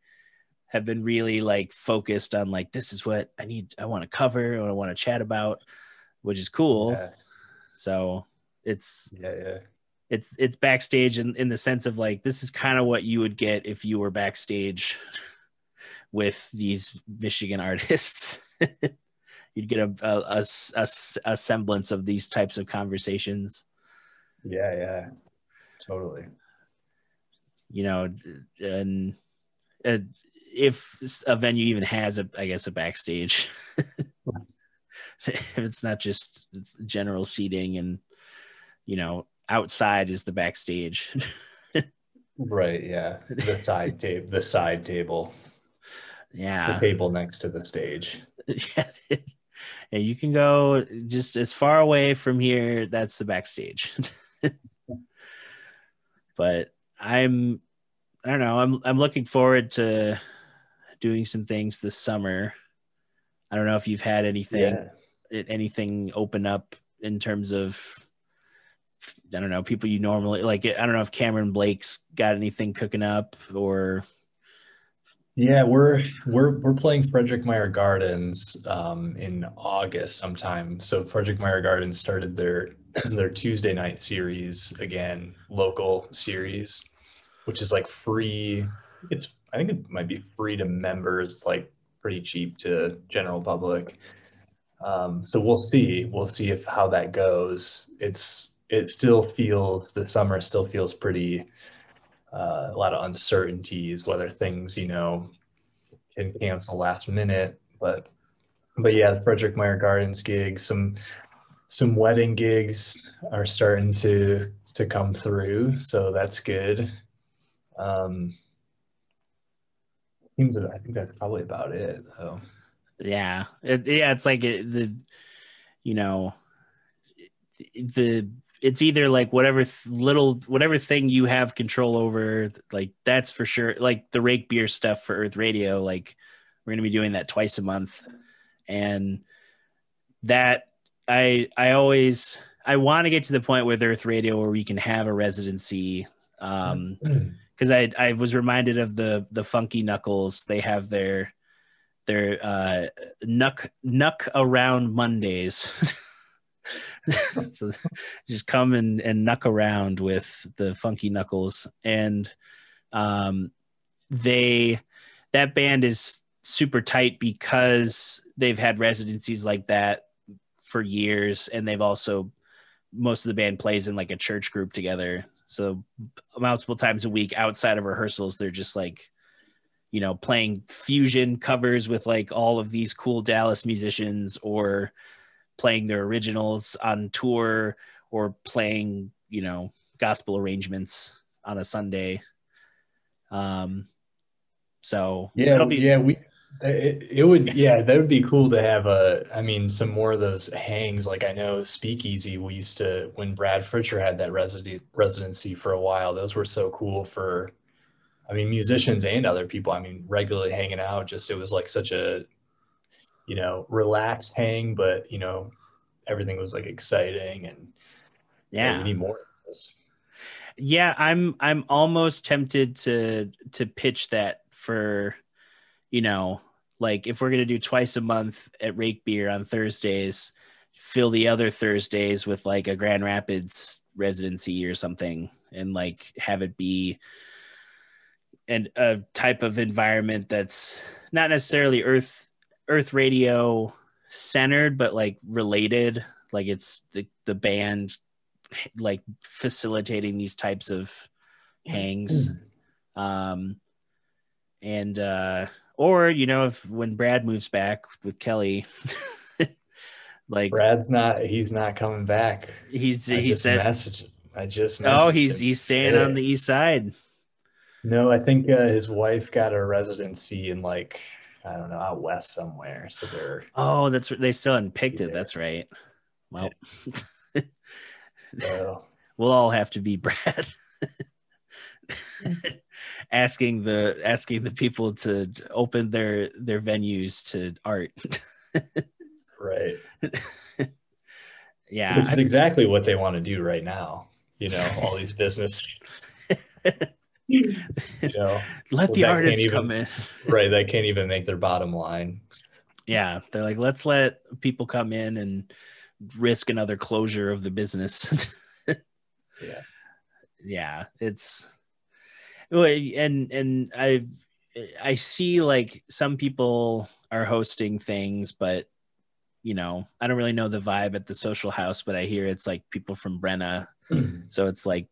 have been really like focused on like this is what i need i want to cover or i want to chat about which is cool Yeah, so it's yeah, yeah. it's it's backstage in, in the sense of like this is kind of what you would get if you were backstage with these michigan artists you'd get a a a semblance of these types of conversations Yeah, yeah. Totally. you know and uh, if a venue even has a i guess a backstage if it's not just general seating and you know outside is the backstage Right, yeah. The side table the side table. yeah The table next to the stage. yeah, yeah, you can go just as far away from here. That's the backstage. but I'm, I don't know. I'm I'm looking forward to doing some things this summer. I don't know if you've had anything Yeah. anything open up in terms of I don't know people you normally like. I don't know if Cameron Blake's got anything cooking up or Yeah, we're we're we're playing Frederik Meijer Gardens um, in August sometime. So Frederik Meijer Gardens started their their Tuesday night series again, local series, which is like free. It's I think it might be free to members. It's like pretty cheap to general public. Um, so we'll see. We'll see if how that goes. It's it still feels the summer still feels pretty uh, a lot of uncertainties, whether things, you know, can cancel last minute. But but yeah, the Frederik Meijer Gardens gig, some some wedding gigs are starting to to come through, so that's good. Um, seems I think that's probably about it, though. yeah it, yeah it's like it, the you know the it's either like whatever th- little whatever thing you have control over like that's for sure like the rake beer stuff for earth radio like we're going to be doing that twice a month and that i i always i want to get to the point with earth radio where we can have a residency Um, because I I was reminded of the the Funky Knuckles. They have their their uh, knuck knuck around Mondays. so just come and, and knuck around with the Funky Knuckles, and um, they that band is super tight because they've had residencies like that for years, and they've also most of the band plays in like a church group together. So multiple times a week outside of rehearsals, they're just like, you know, playing fusion covers with like all of these cool Dallas musicians or playing their originals on tour or playing, you know, gospel arrangements on a Sunday. Um, so yeah, be- yeah, we it, it would yeah that would be cool to have a i mean some more of those hangs. Like i know speakeasy we used to when brad fritcher had that resident, residency for a while those were so cool for i mean musicians and other people. I mean regularly hanging out just it was like such a you know relaxed hang but you know everything was like exciting and yeah you need more of this. Yeah i'm i'm almost tempted to to pitch that for you know, like if we're gonna do twice a month at Rake Beer on Thursdays, fill the other Thursdays with like a Grand Rapids residency or something, and like have it be and a type of environment that's not necessarily Earth Earth Radio centered, but like related. Like it's the the band like facilitating these types of hangs. Mm-hmm. Um, and uh or you know if when brad moves back with kelly like brad's not he's not coming back he's I he said i just oh he's him. he's staying yeah. on the east side no i think uh, his wife got a residency in like i don't know out west somewhere so they're oh that's they still hadn't picked yeah. it that's right well so. we'll all have to be brad asking the asking the people to open their their venues to art. right. yeah. Which is exactly what they want to do right now. You know, all these business you know, let the artists even, come in. right. They can't even make their bottom line. Yeah. They're like, let's let people come in and risk another closure of the business. yeah. Yeah. It's and and I I see like some people are hosting things, but you know, I don't really know the vibe at the social house, but I hear it's like people from Brenna. Mm-hmm. So it's like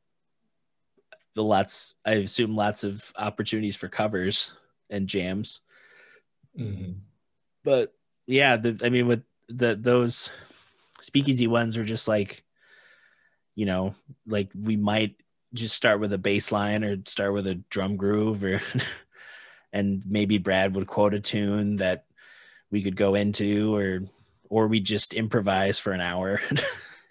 the lots I assume lots of opportunities for covers and jams. Mm-hmm. But yeah, the I mean with the those speakeasy ones are just like you know, like we might just start with a bass line or start with a drum groove or and maybe Brad would quote a tune that we could go into or or we just improvise for an hour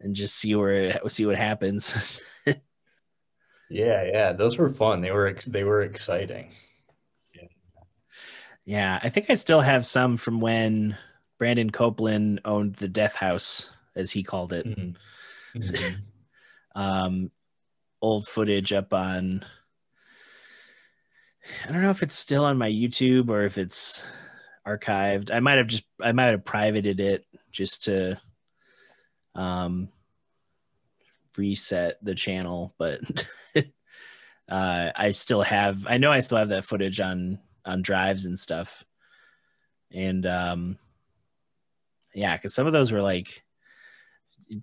and just see where see what happens. yeah, yeah, those were fun. They were they were exciting. Yeah. Yeah, I think I still have some from when Brandon Copeland owned the Death House as he called it. Mm-hmm. Mm-hmm um, old footage up on. I don't know if it's still on my YouTube or if it's archived. I might have just I might have privated it just to um reset the channel, but uh I still have I know I still have that footage on on drives and stuff. And um yeah, cuz some of those were like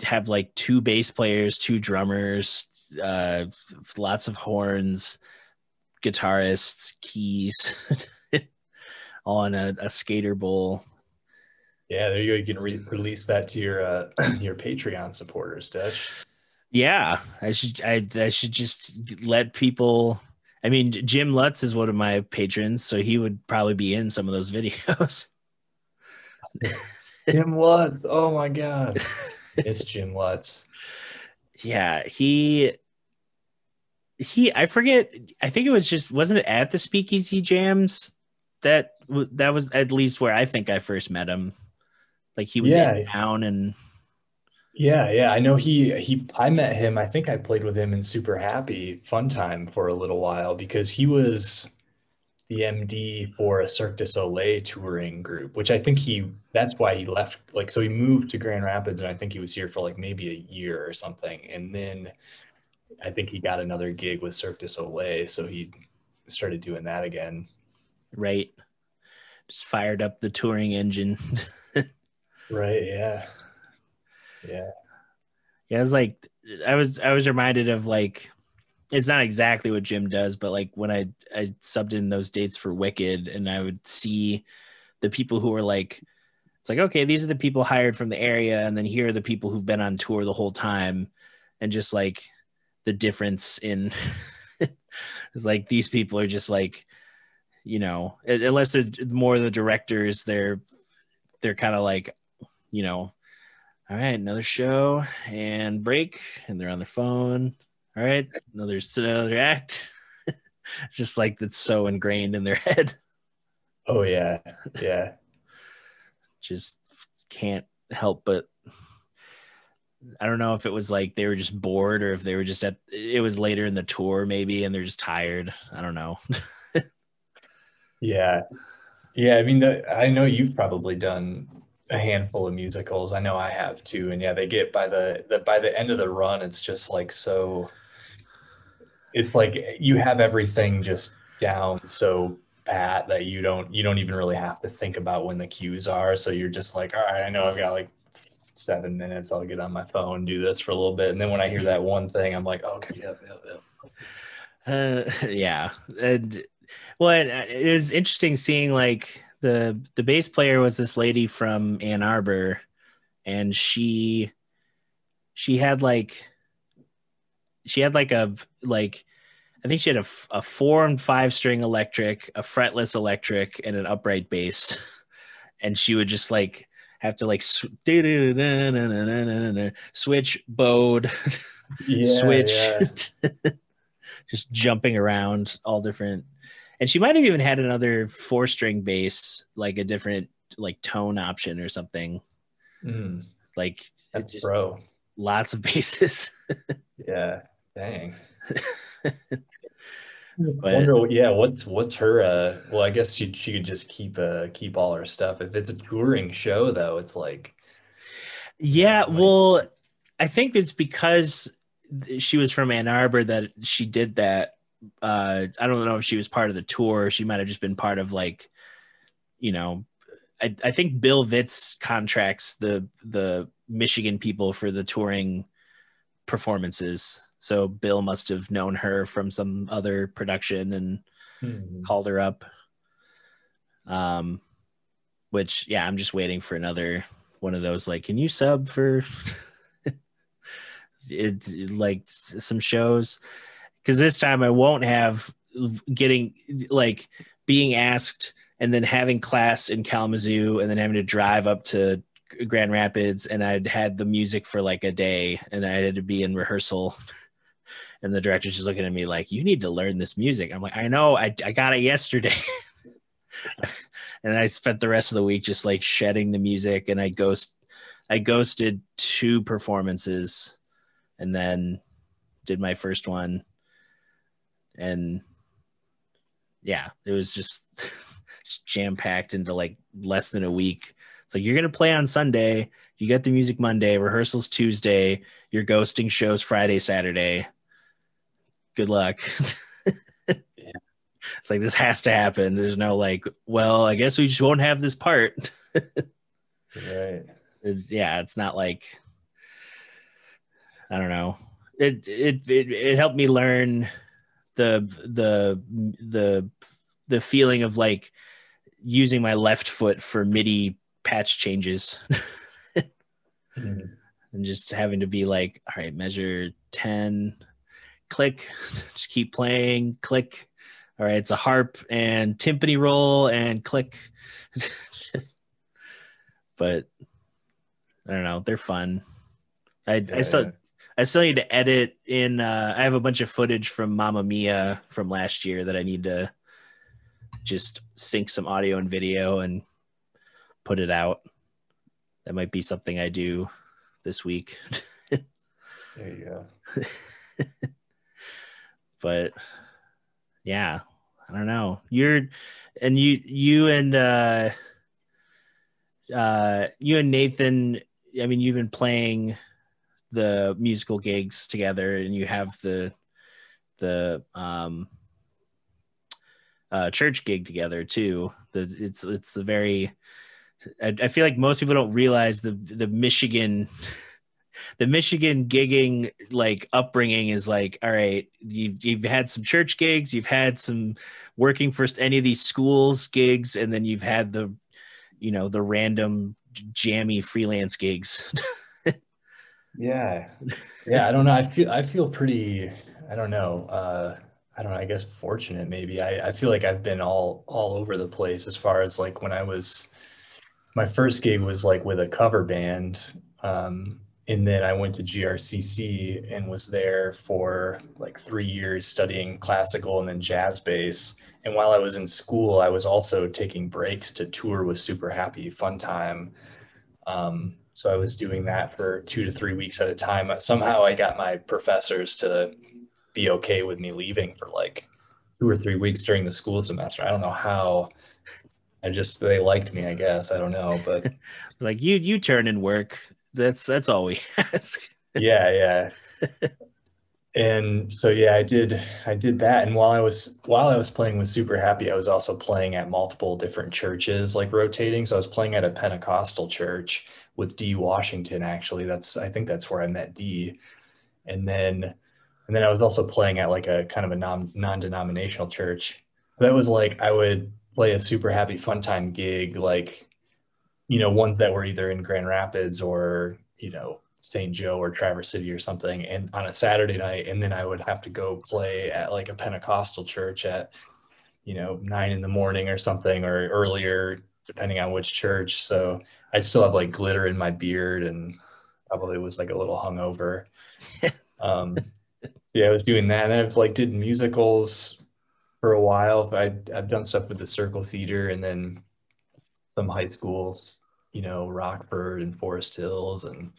have like two bass players, two drummers, uh, lots of horns, guitarists, keys, on a, a, skater bowl. Yeah, there you go. You can re- release that to your uh, your Patreon supporters, Dutch. Yeah, I should I, I should just let people. I mean, Jim Lutz is one of my patrons, so he would probably be in some of those videos. Jim Lutz, oh my god. It's Jim Lutz. Yeah, he he I forget. I think it was just wasn't it at the Speakeasy Jams that that was at least where I think I first met him. Like he was yeah. in town and Yeah, yeah. I know he he I met him, I think I played with him in Super Happy Fun Time for a little while because he was the MD for a Cirque du Soleil touring group, which I think he that's why he left like so he moved to Grand Rapids and I think he was here for like maybe a year or something. And then I think he got another gig with Cirque du Soleil, so he started doing that again. Right. Just fired up the touring engine. right, yeah. Yeah. Yeah, I was like I was I was reminded of like it's not exactly what Jim does, but like when I I subbed in those dates for Wicked and I would see the people who were like it's like okay, these are the people hired from the area and then here are the people who've been on tour the whole time. And just like the difference in it's like these people are just like you know unless it's more the directors they're they're kind of like you know all right another show and break and they're on their phone all right another another act just like that's so ingrained in their head oh yeah yeah just can't help but I don't know if it was like they were just bored or if they were just at it was later in the tour maybe and they're just tired. I don't know. yeah. Yeah, I mean the, I know you've probably done a handful of musicals. I know I have too. And yeah, they get by the, the by the end of the run it's just like so it's like you have everything just down so pat that you don't you don't even really have to think about when the cues are. So you're just like, all right, I know I've got like seven minutes. I'll get on my phone, do this for a little bit, and then when I hear that one thing, I'm like, okay, yep, yep, yep. Uh, yeah, and well, it, it was interesting seeing like the the bass player was this lady from Ann Arbor, and she she had like she had like a like I think she had a, a four and five string electric, a fretless electric, and an upright bass. And she would just like have to like switch bowed, yeah, switch, yeah. just jumping around all different. And she might have even had another four string bass, like a different like tone option or something. Mm. Like That's just bro. lots of basses. yeah. Dang. But, wonder, yeah, what's what's her? Uh, well, I guess she she could just keep uh keep all her stuff. If it's a touring show, though, it's like, yeah. Like, well, I think it's because she was from Ann Arbor that she did that. Uh, I don't know if she was part of the tour. She might have just been part of like, you know, I, I think Bill Vitz contracts the the Michigan people for the touring performances. So Bill must have known her from some other production and mm-hmm. called her up. Um, which yeah, I'm just waiting for another one of those. Like, can you sub for it? Like some shows, because this time I won't have getting like being asked and then having class in Kalamazoo and then having to drive up to Grand Rapids and I'd had the music for like a day and I had to be in rehearsal and the director's just looking at me like, "You need to learn this music." I'm like, "I know, I I got it yesterday." and I spent the rest of the week just like shedding the music, and I ghost, I ghosted two performances, and then did my first one, and yeah, it was just, just jam packed into like less than a week. It's like you're gonna play on Sunday, you get the music Monday, rehearsals Tuesday, you're ghosting shows Friday, Saturday good luck. yeah. It's like this has to happen. There's no like, well, I guess we just won't have this part. right. It's, yeah, it's not like I don't know. It, it it it helped me learn the the the the feeling of like using my left foot for MIDI patch changes. mm-hmm. And just having to be like, all right, measure 10, click, just keep playing, click. All right, it's a harp and timpani roll and click. but I don't know, they're fun. I, yeah, I still. I still need to edit in uh, I have a bunch of footage from Mamma Mia from last year that I need to just sync some audio and video and put it out. That might be something I do this week. there you go. but yeah, I don't know. You're and you you and uh uh you and Nathan I mean you've been playing the musical gigs together and you have the the um uh church gig together too. The it's it's a very I, I feel like most people don't realize the the Michigan the Michigan gigging like upbringing is like, all right, you've you've had some church gigs, you've had some working for any of these schools gigs, and then you've had the, you know, the random jammy freelance gigs. yeah, yeah. I don't know. I feel I feel pretty. I don't know. Uh, I don't know. I guess fortunate maybe. I I feel like I've been all all over the place as far as like when I was. My first gig was like with a cover band. Um, and then I went to GRCC and was there for like three years studying classical and then jazz bass. And while I was in school, I was also taking breaks to tour with Super Happy Fun Time. Um, so I was doing that for two to three weeks at a time. Uh, somehow I got my professors to be okay with me leaving for like two or three weeks during the school semester. I don't know how. I just they liked me, I guess. I don't know, but like you you turn in work that's that's all we ask. yeah, yeah. and so yeah, I did I did that. And while I was while I was playing with Super Happy, I was also playing at multiple different churches, like rotating. So I was playing at a Pentecostal church with D Washington. Actually, that's I think that's where I met D. And then and then I was also playing at like a kind of a non non-denominational church. That was like I would play a super happy fun time gig like you know, ones that were either in Grand Rapids or, you know, St. Joe or Traverse City or something, and on a Saturday night, and then I would have to go play at like a Pentecostal church at, you know, nine in the morning or something or earlier, depending on which church. So I'd still have like glitter in my beard and probably was like a little hungover. um, yeah, I was doing that, and I've like did musicals for a while. I I've done stuff with the Circle Theater, and then some high schools you know, Rockford and Forest Hills and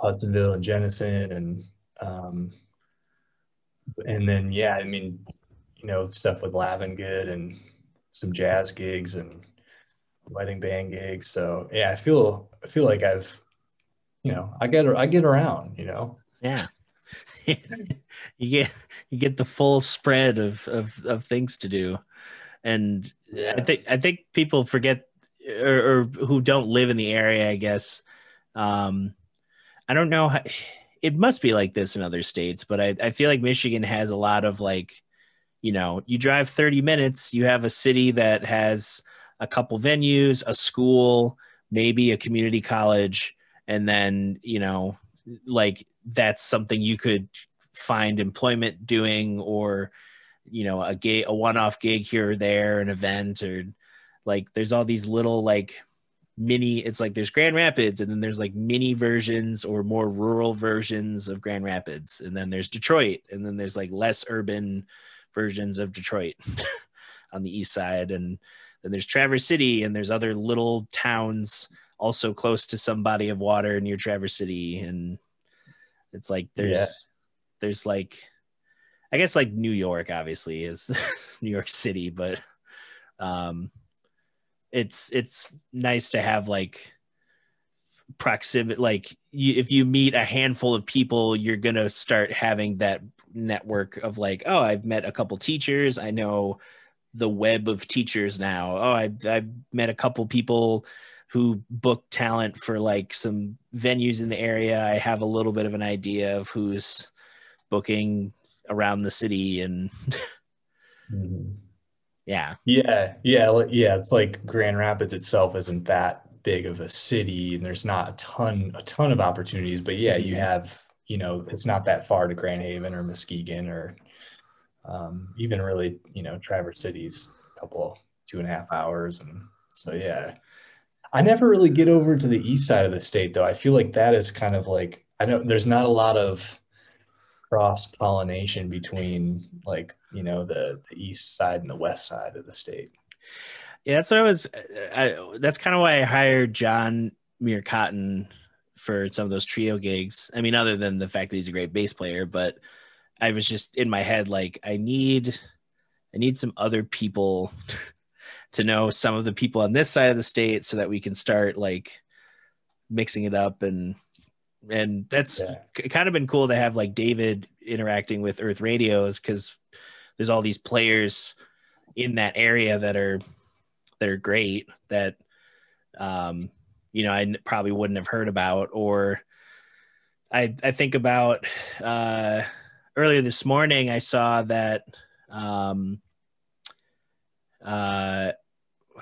Hudsonville and Jenison and um, and then yeah, I mean, you know, stuff with Lavin Good and some jazz gigs and wedding band gigs. So yeah, I feel I feel like I've you know, I get I get around, you know. Yeah. you get you get the full spread of of, of things to do. And yeah. I think I think people forget or, or, who don't live in the area, I guess. Um, I don't know. How, it must be like this in other states, but I, I feel like Michigan has a lot of like, you know, you drive 30 minutes, you have a city that has a couple venues, a school, maybe a community college, and then, you know, like that's something you could find employment doing or, you know, a gay, a one-off gig here or there, an event or like there's all these little like mini it's like there's grand rapids and then there's like mini versions or more rural versions of grand rapids. And then there's detroit and then there's like less urban versions of detroit on the east side. And then there's traverse city and there's other little towns also close to some body of water near traverse city. And it's like there's yeah. there's like i guess like new york obviously is new york city but um it's it's nice to have like proximity like you, if you meet a handful of people you're gonna start having that network of like oh i've met a couple teachers. I know the web of teachers now. Oh i've, I've met a couple people who book talent for like some venues in the area. I have a little bit of an idea of who's booking around the city and mm-hmm. Yeah. Yeah. Yeah. Yeah. It's like Grand Rapids itself isn't that big of a city and there's not a ton, a ton of opportunities, but yeah, you have, you know, it's not that far to Grand Haven or Muskegon or um, even really, you know, Traverse City's a couple, two and a half hours. And so, yeah, I never really get over to the east side of the state though. I feel like that is kind of like, I know there's not a lot of, cross pollination between like you know the, the east side and the west side of the state yeah that's what i was I, that's kind of why i hired john muir cotton for some of those trio gigs. I mean, other than the fact that he's a great bass player, but I was just in my head like I need I need some other people to know some of the people on this side of the state so that we can start like mixing it up and and that's yeah. kind of been cool to have like David interacting with Earth Radios because there's all these players in that area that are that are great that um you know I probably wouldn't have heard about or I I think about uh earlier this morning I saw that um uh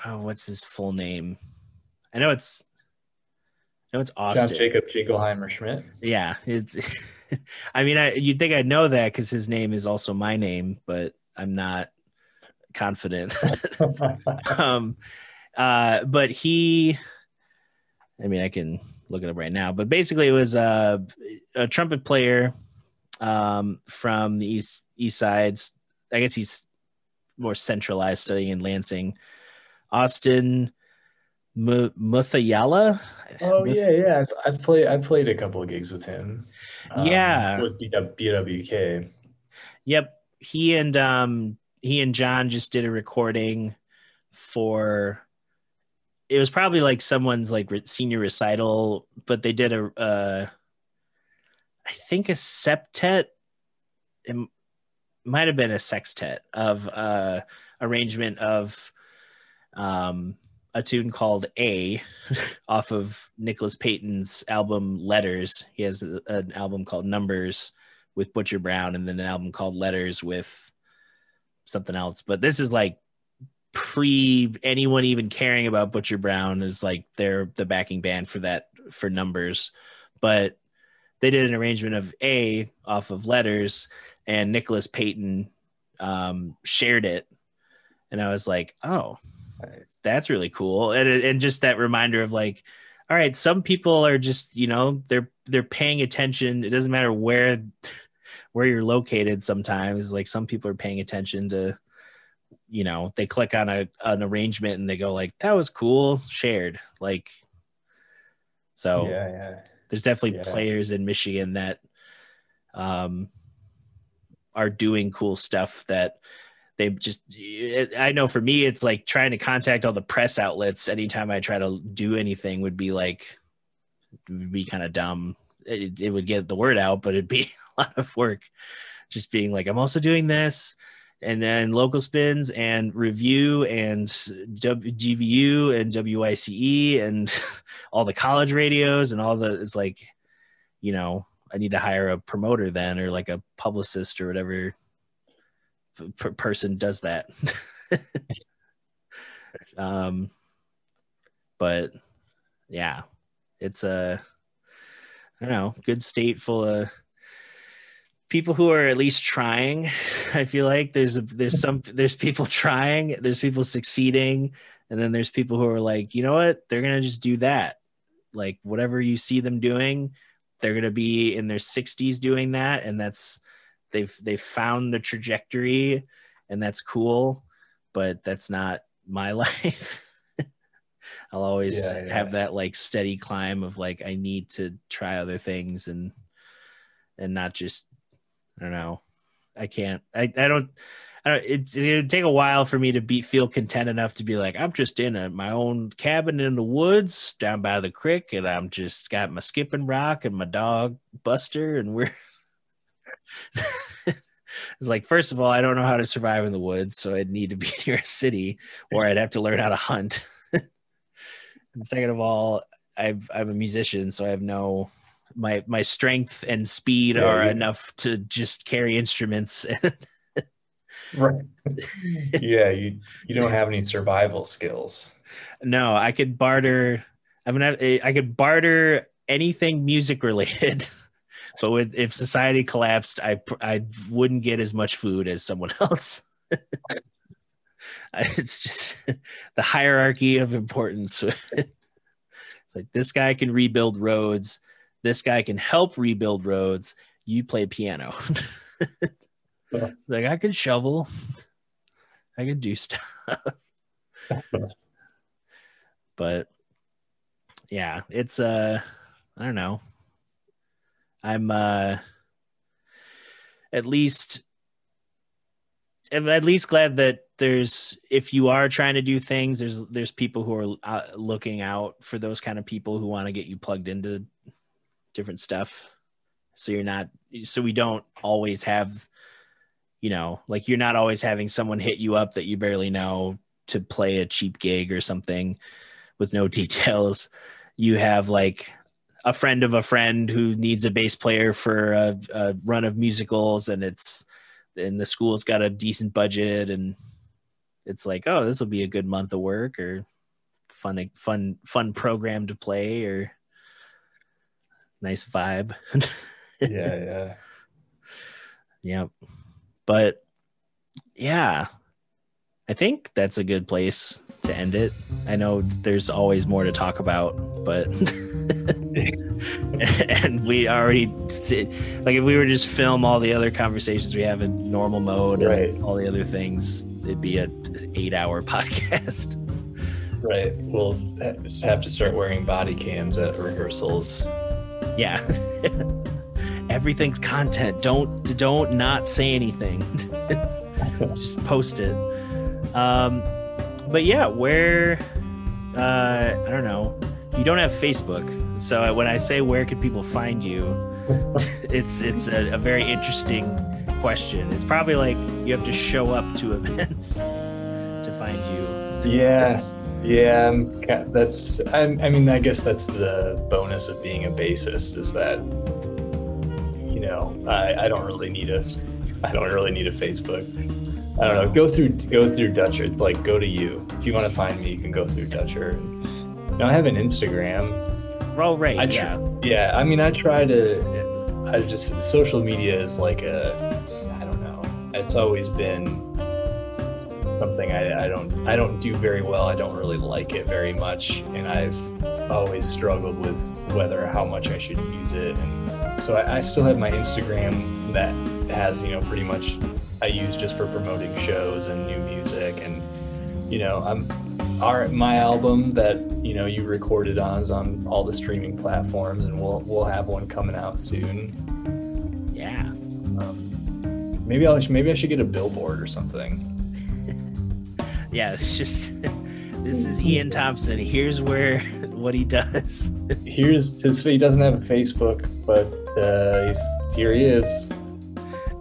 oh, what's his full name? I know it's Know it's Austin. John Jacob Jingleheimer Schmidt. Yeah, it's. I mean, I you'd think I'd know that because his name is also my name, but I'm not confident. um, uh, but he, I mean, I can look it up right now. But basically, it was a, a trumpet player um, from the east east sides. I guess he's more centralized, studying in Lansing. Austin M- Muthayala. Oh Muth- yeah, yeah. I've played. I played a couple of gigs with him. Um, yeah, with BWK. Yep, he and um he and John just did a recording for. It was probably like someone's like senior recital, but they did a, uh, I think a septet. It might have been a sextet of uh arrangement of um, a tune called A off of Nicholas Payton's album Letters. He has a, an album called Numbers with Butcher Brown and then an album called Letters with something else. But this is like pre anyone even caring about Butcher Brown is like they're the backing band for that for Numbers. But they did an arrangement of A off of Letters and Nicholas Payton um, shared it. And I was like, oh, Nice. That's really cool. And and just that reminder of like, all right, some people are just, you know, they're they're paying attention. It doesn't matter where where you're located sometimes. Like some people are paying attention to you know, they click on a an arrangement and they go like, that was cool, shared. Like so yeah, yeah. there's definitely yeah. players in Michigan that um are doing cool stuff that they just i know for me it's like trying to contact all the press outlets anytime i try to do anything would be like would be kind of dumb. It, it would get the word out but it'd be a lot of work just being like i'm also doing this and then local spins and review and GVU and WYCE and all the college radios and all the it's like you know I need to hire a promoter then or like a publicist or whatever per- person does that. um, but yeah, it's a I don't know good state full of people who are at least trying. I feel like there's a, there's some there's people trying, there's people succeeding, and then there's people who are like, you know what, they're gonna just do that. Like whatever you see them doing, they're gonna be in their 60s doing that, and that's they've they've found the trajectory and that's cool but that's not my life i'll always yeah, yeah. have that like steady climb of like i need to try other things and and not just i don't know i can't i, I don't I don't, it, it would take a while for me to be feel content enough to be like I'm just in a, my own cabin in the woods down by the creek, and I'm just got my skipping rock and my dog Buster, and we're it's like first of all i don't know how to survive in the woods so i'd need to be near a city or i'd have to learn how to hunt. And second of all I've, i'm a musician so i have no my my strength and speed yeah, are yeah. enough to just carry instruments. Right. Yeah you you don't have any survival skills. No i could barter i mean I, I could barter anything music related but with if society collapsed, I I wouldn't get as much food as someone else. it's just the hierarchy of importance. it's like this guy can rebuild roads. This guy can help rebuild roads. You play piano. like I can shovel. I can do stuff. but yeah, it's uh I don't know. I'm uh at least at least glad that there's if you are trying to do things there's there's people who are uh, looking out for those kind of people who want to get you plugged into different stuff. So you're not so we don't always have you know like you're not always having someone hit you up that you barely know to play a cheap gig or something with no details. You have like a friend of a friend who needs a bass player for a, a run of musicals and it's and the school's got a decent budget and it's like oh this will be a good month of work or fun fun fun program to play or nice vibe. Yeah yeah. Yep. But yeah i think that's a good place to end it. I know there's always more to talk about but and we already like if we were just film all the other conversations we have in normal mode and all the other things it'd be a eight hour podcast. Right. We'll have to start wearing body cams at rehearsals. Yeah. Everything's content. Don't don't not say anything. Just post it. Um but yeah where uh i don't know you don't have facebook so when i say where could people find you it's it's a, a very interesting question it's probably like you have to show up to events to find you Yeah, yeah. Um, I'm, that's. I, I mean, I guess that's the bonus of being a bassist is that, you know, I, I don't really need a, I don't really need a Facebook. I don't know. Go through go through Dutcher. It's like go to you. If you want to find me, you can go through Dutcher. You know, I have an Instagram. right I try, yeah yeah. I mean, I try to. I just social media is like a. I don't know. It's always been something I, I don't I don't do very well. I don't really like it very much, and I've always struggled with whether how much I should use it. And so I, I still have my Instagram that has you know pretty much I use just for promoting shows and new music, and you know I'm our my album that you know you recorded on is on all the streaming platforms, and we'll we'll have one coming out soon. yeah Um, maybe I maybe I should get a billboard or something. yeah it's just this is ian thompson here's where what he does Here's his. He doesn't have a Facebook, but uh, he's, here he is.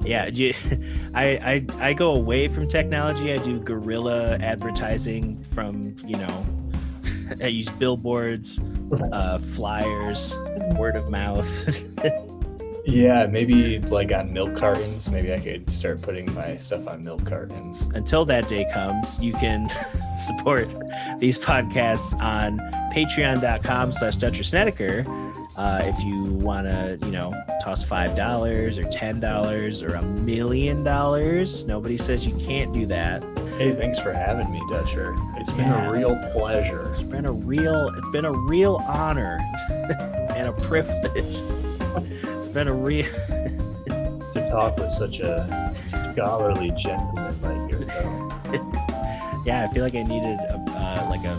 Yeah I, I i go away from technology i do guerrilla advertising from you know i use billboards uh flyers word of mouth Yeah, maybe like on milk cartons. Maybe I could start putting my stuff on milk cartons. until that day comes you can support these podcasts on patreon.com slash dutcher snedeker uh, if you want to you know toss five dollars or ten dollars or a million dollars nobody says you can't do that Hey, thanks for having me, Dutcher. It's been Yeah. a real pleasure. it's been a real it's been a real honor and a privilege it's been a real to talk with such a scholarly gentleman like yourself. yeah i feel like i needed a, uh, like a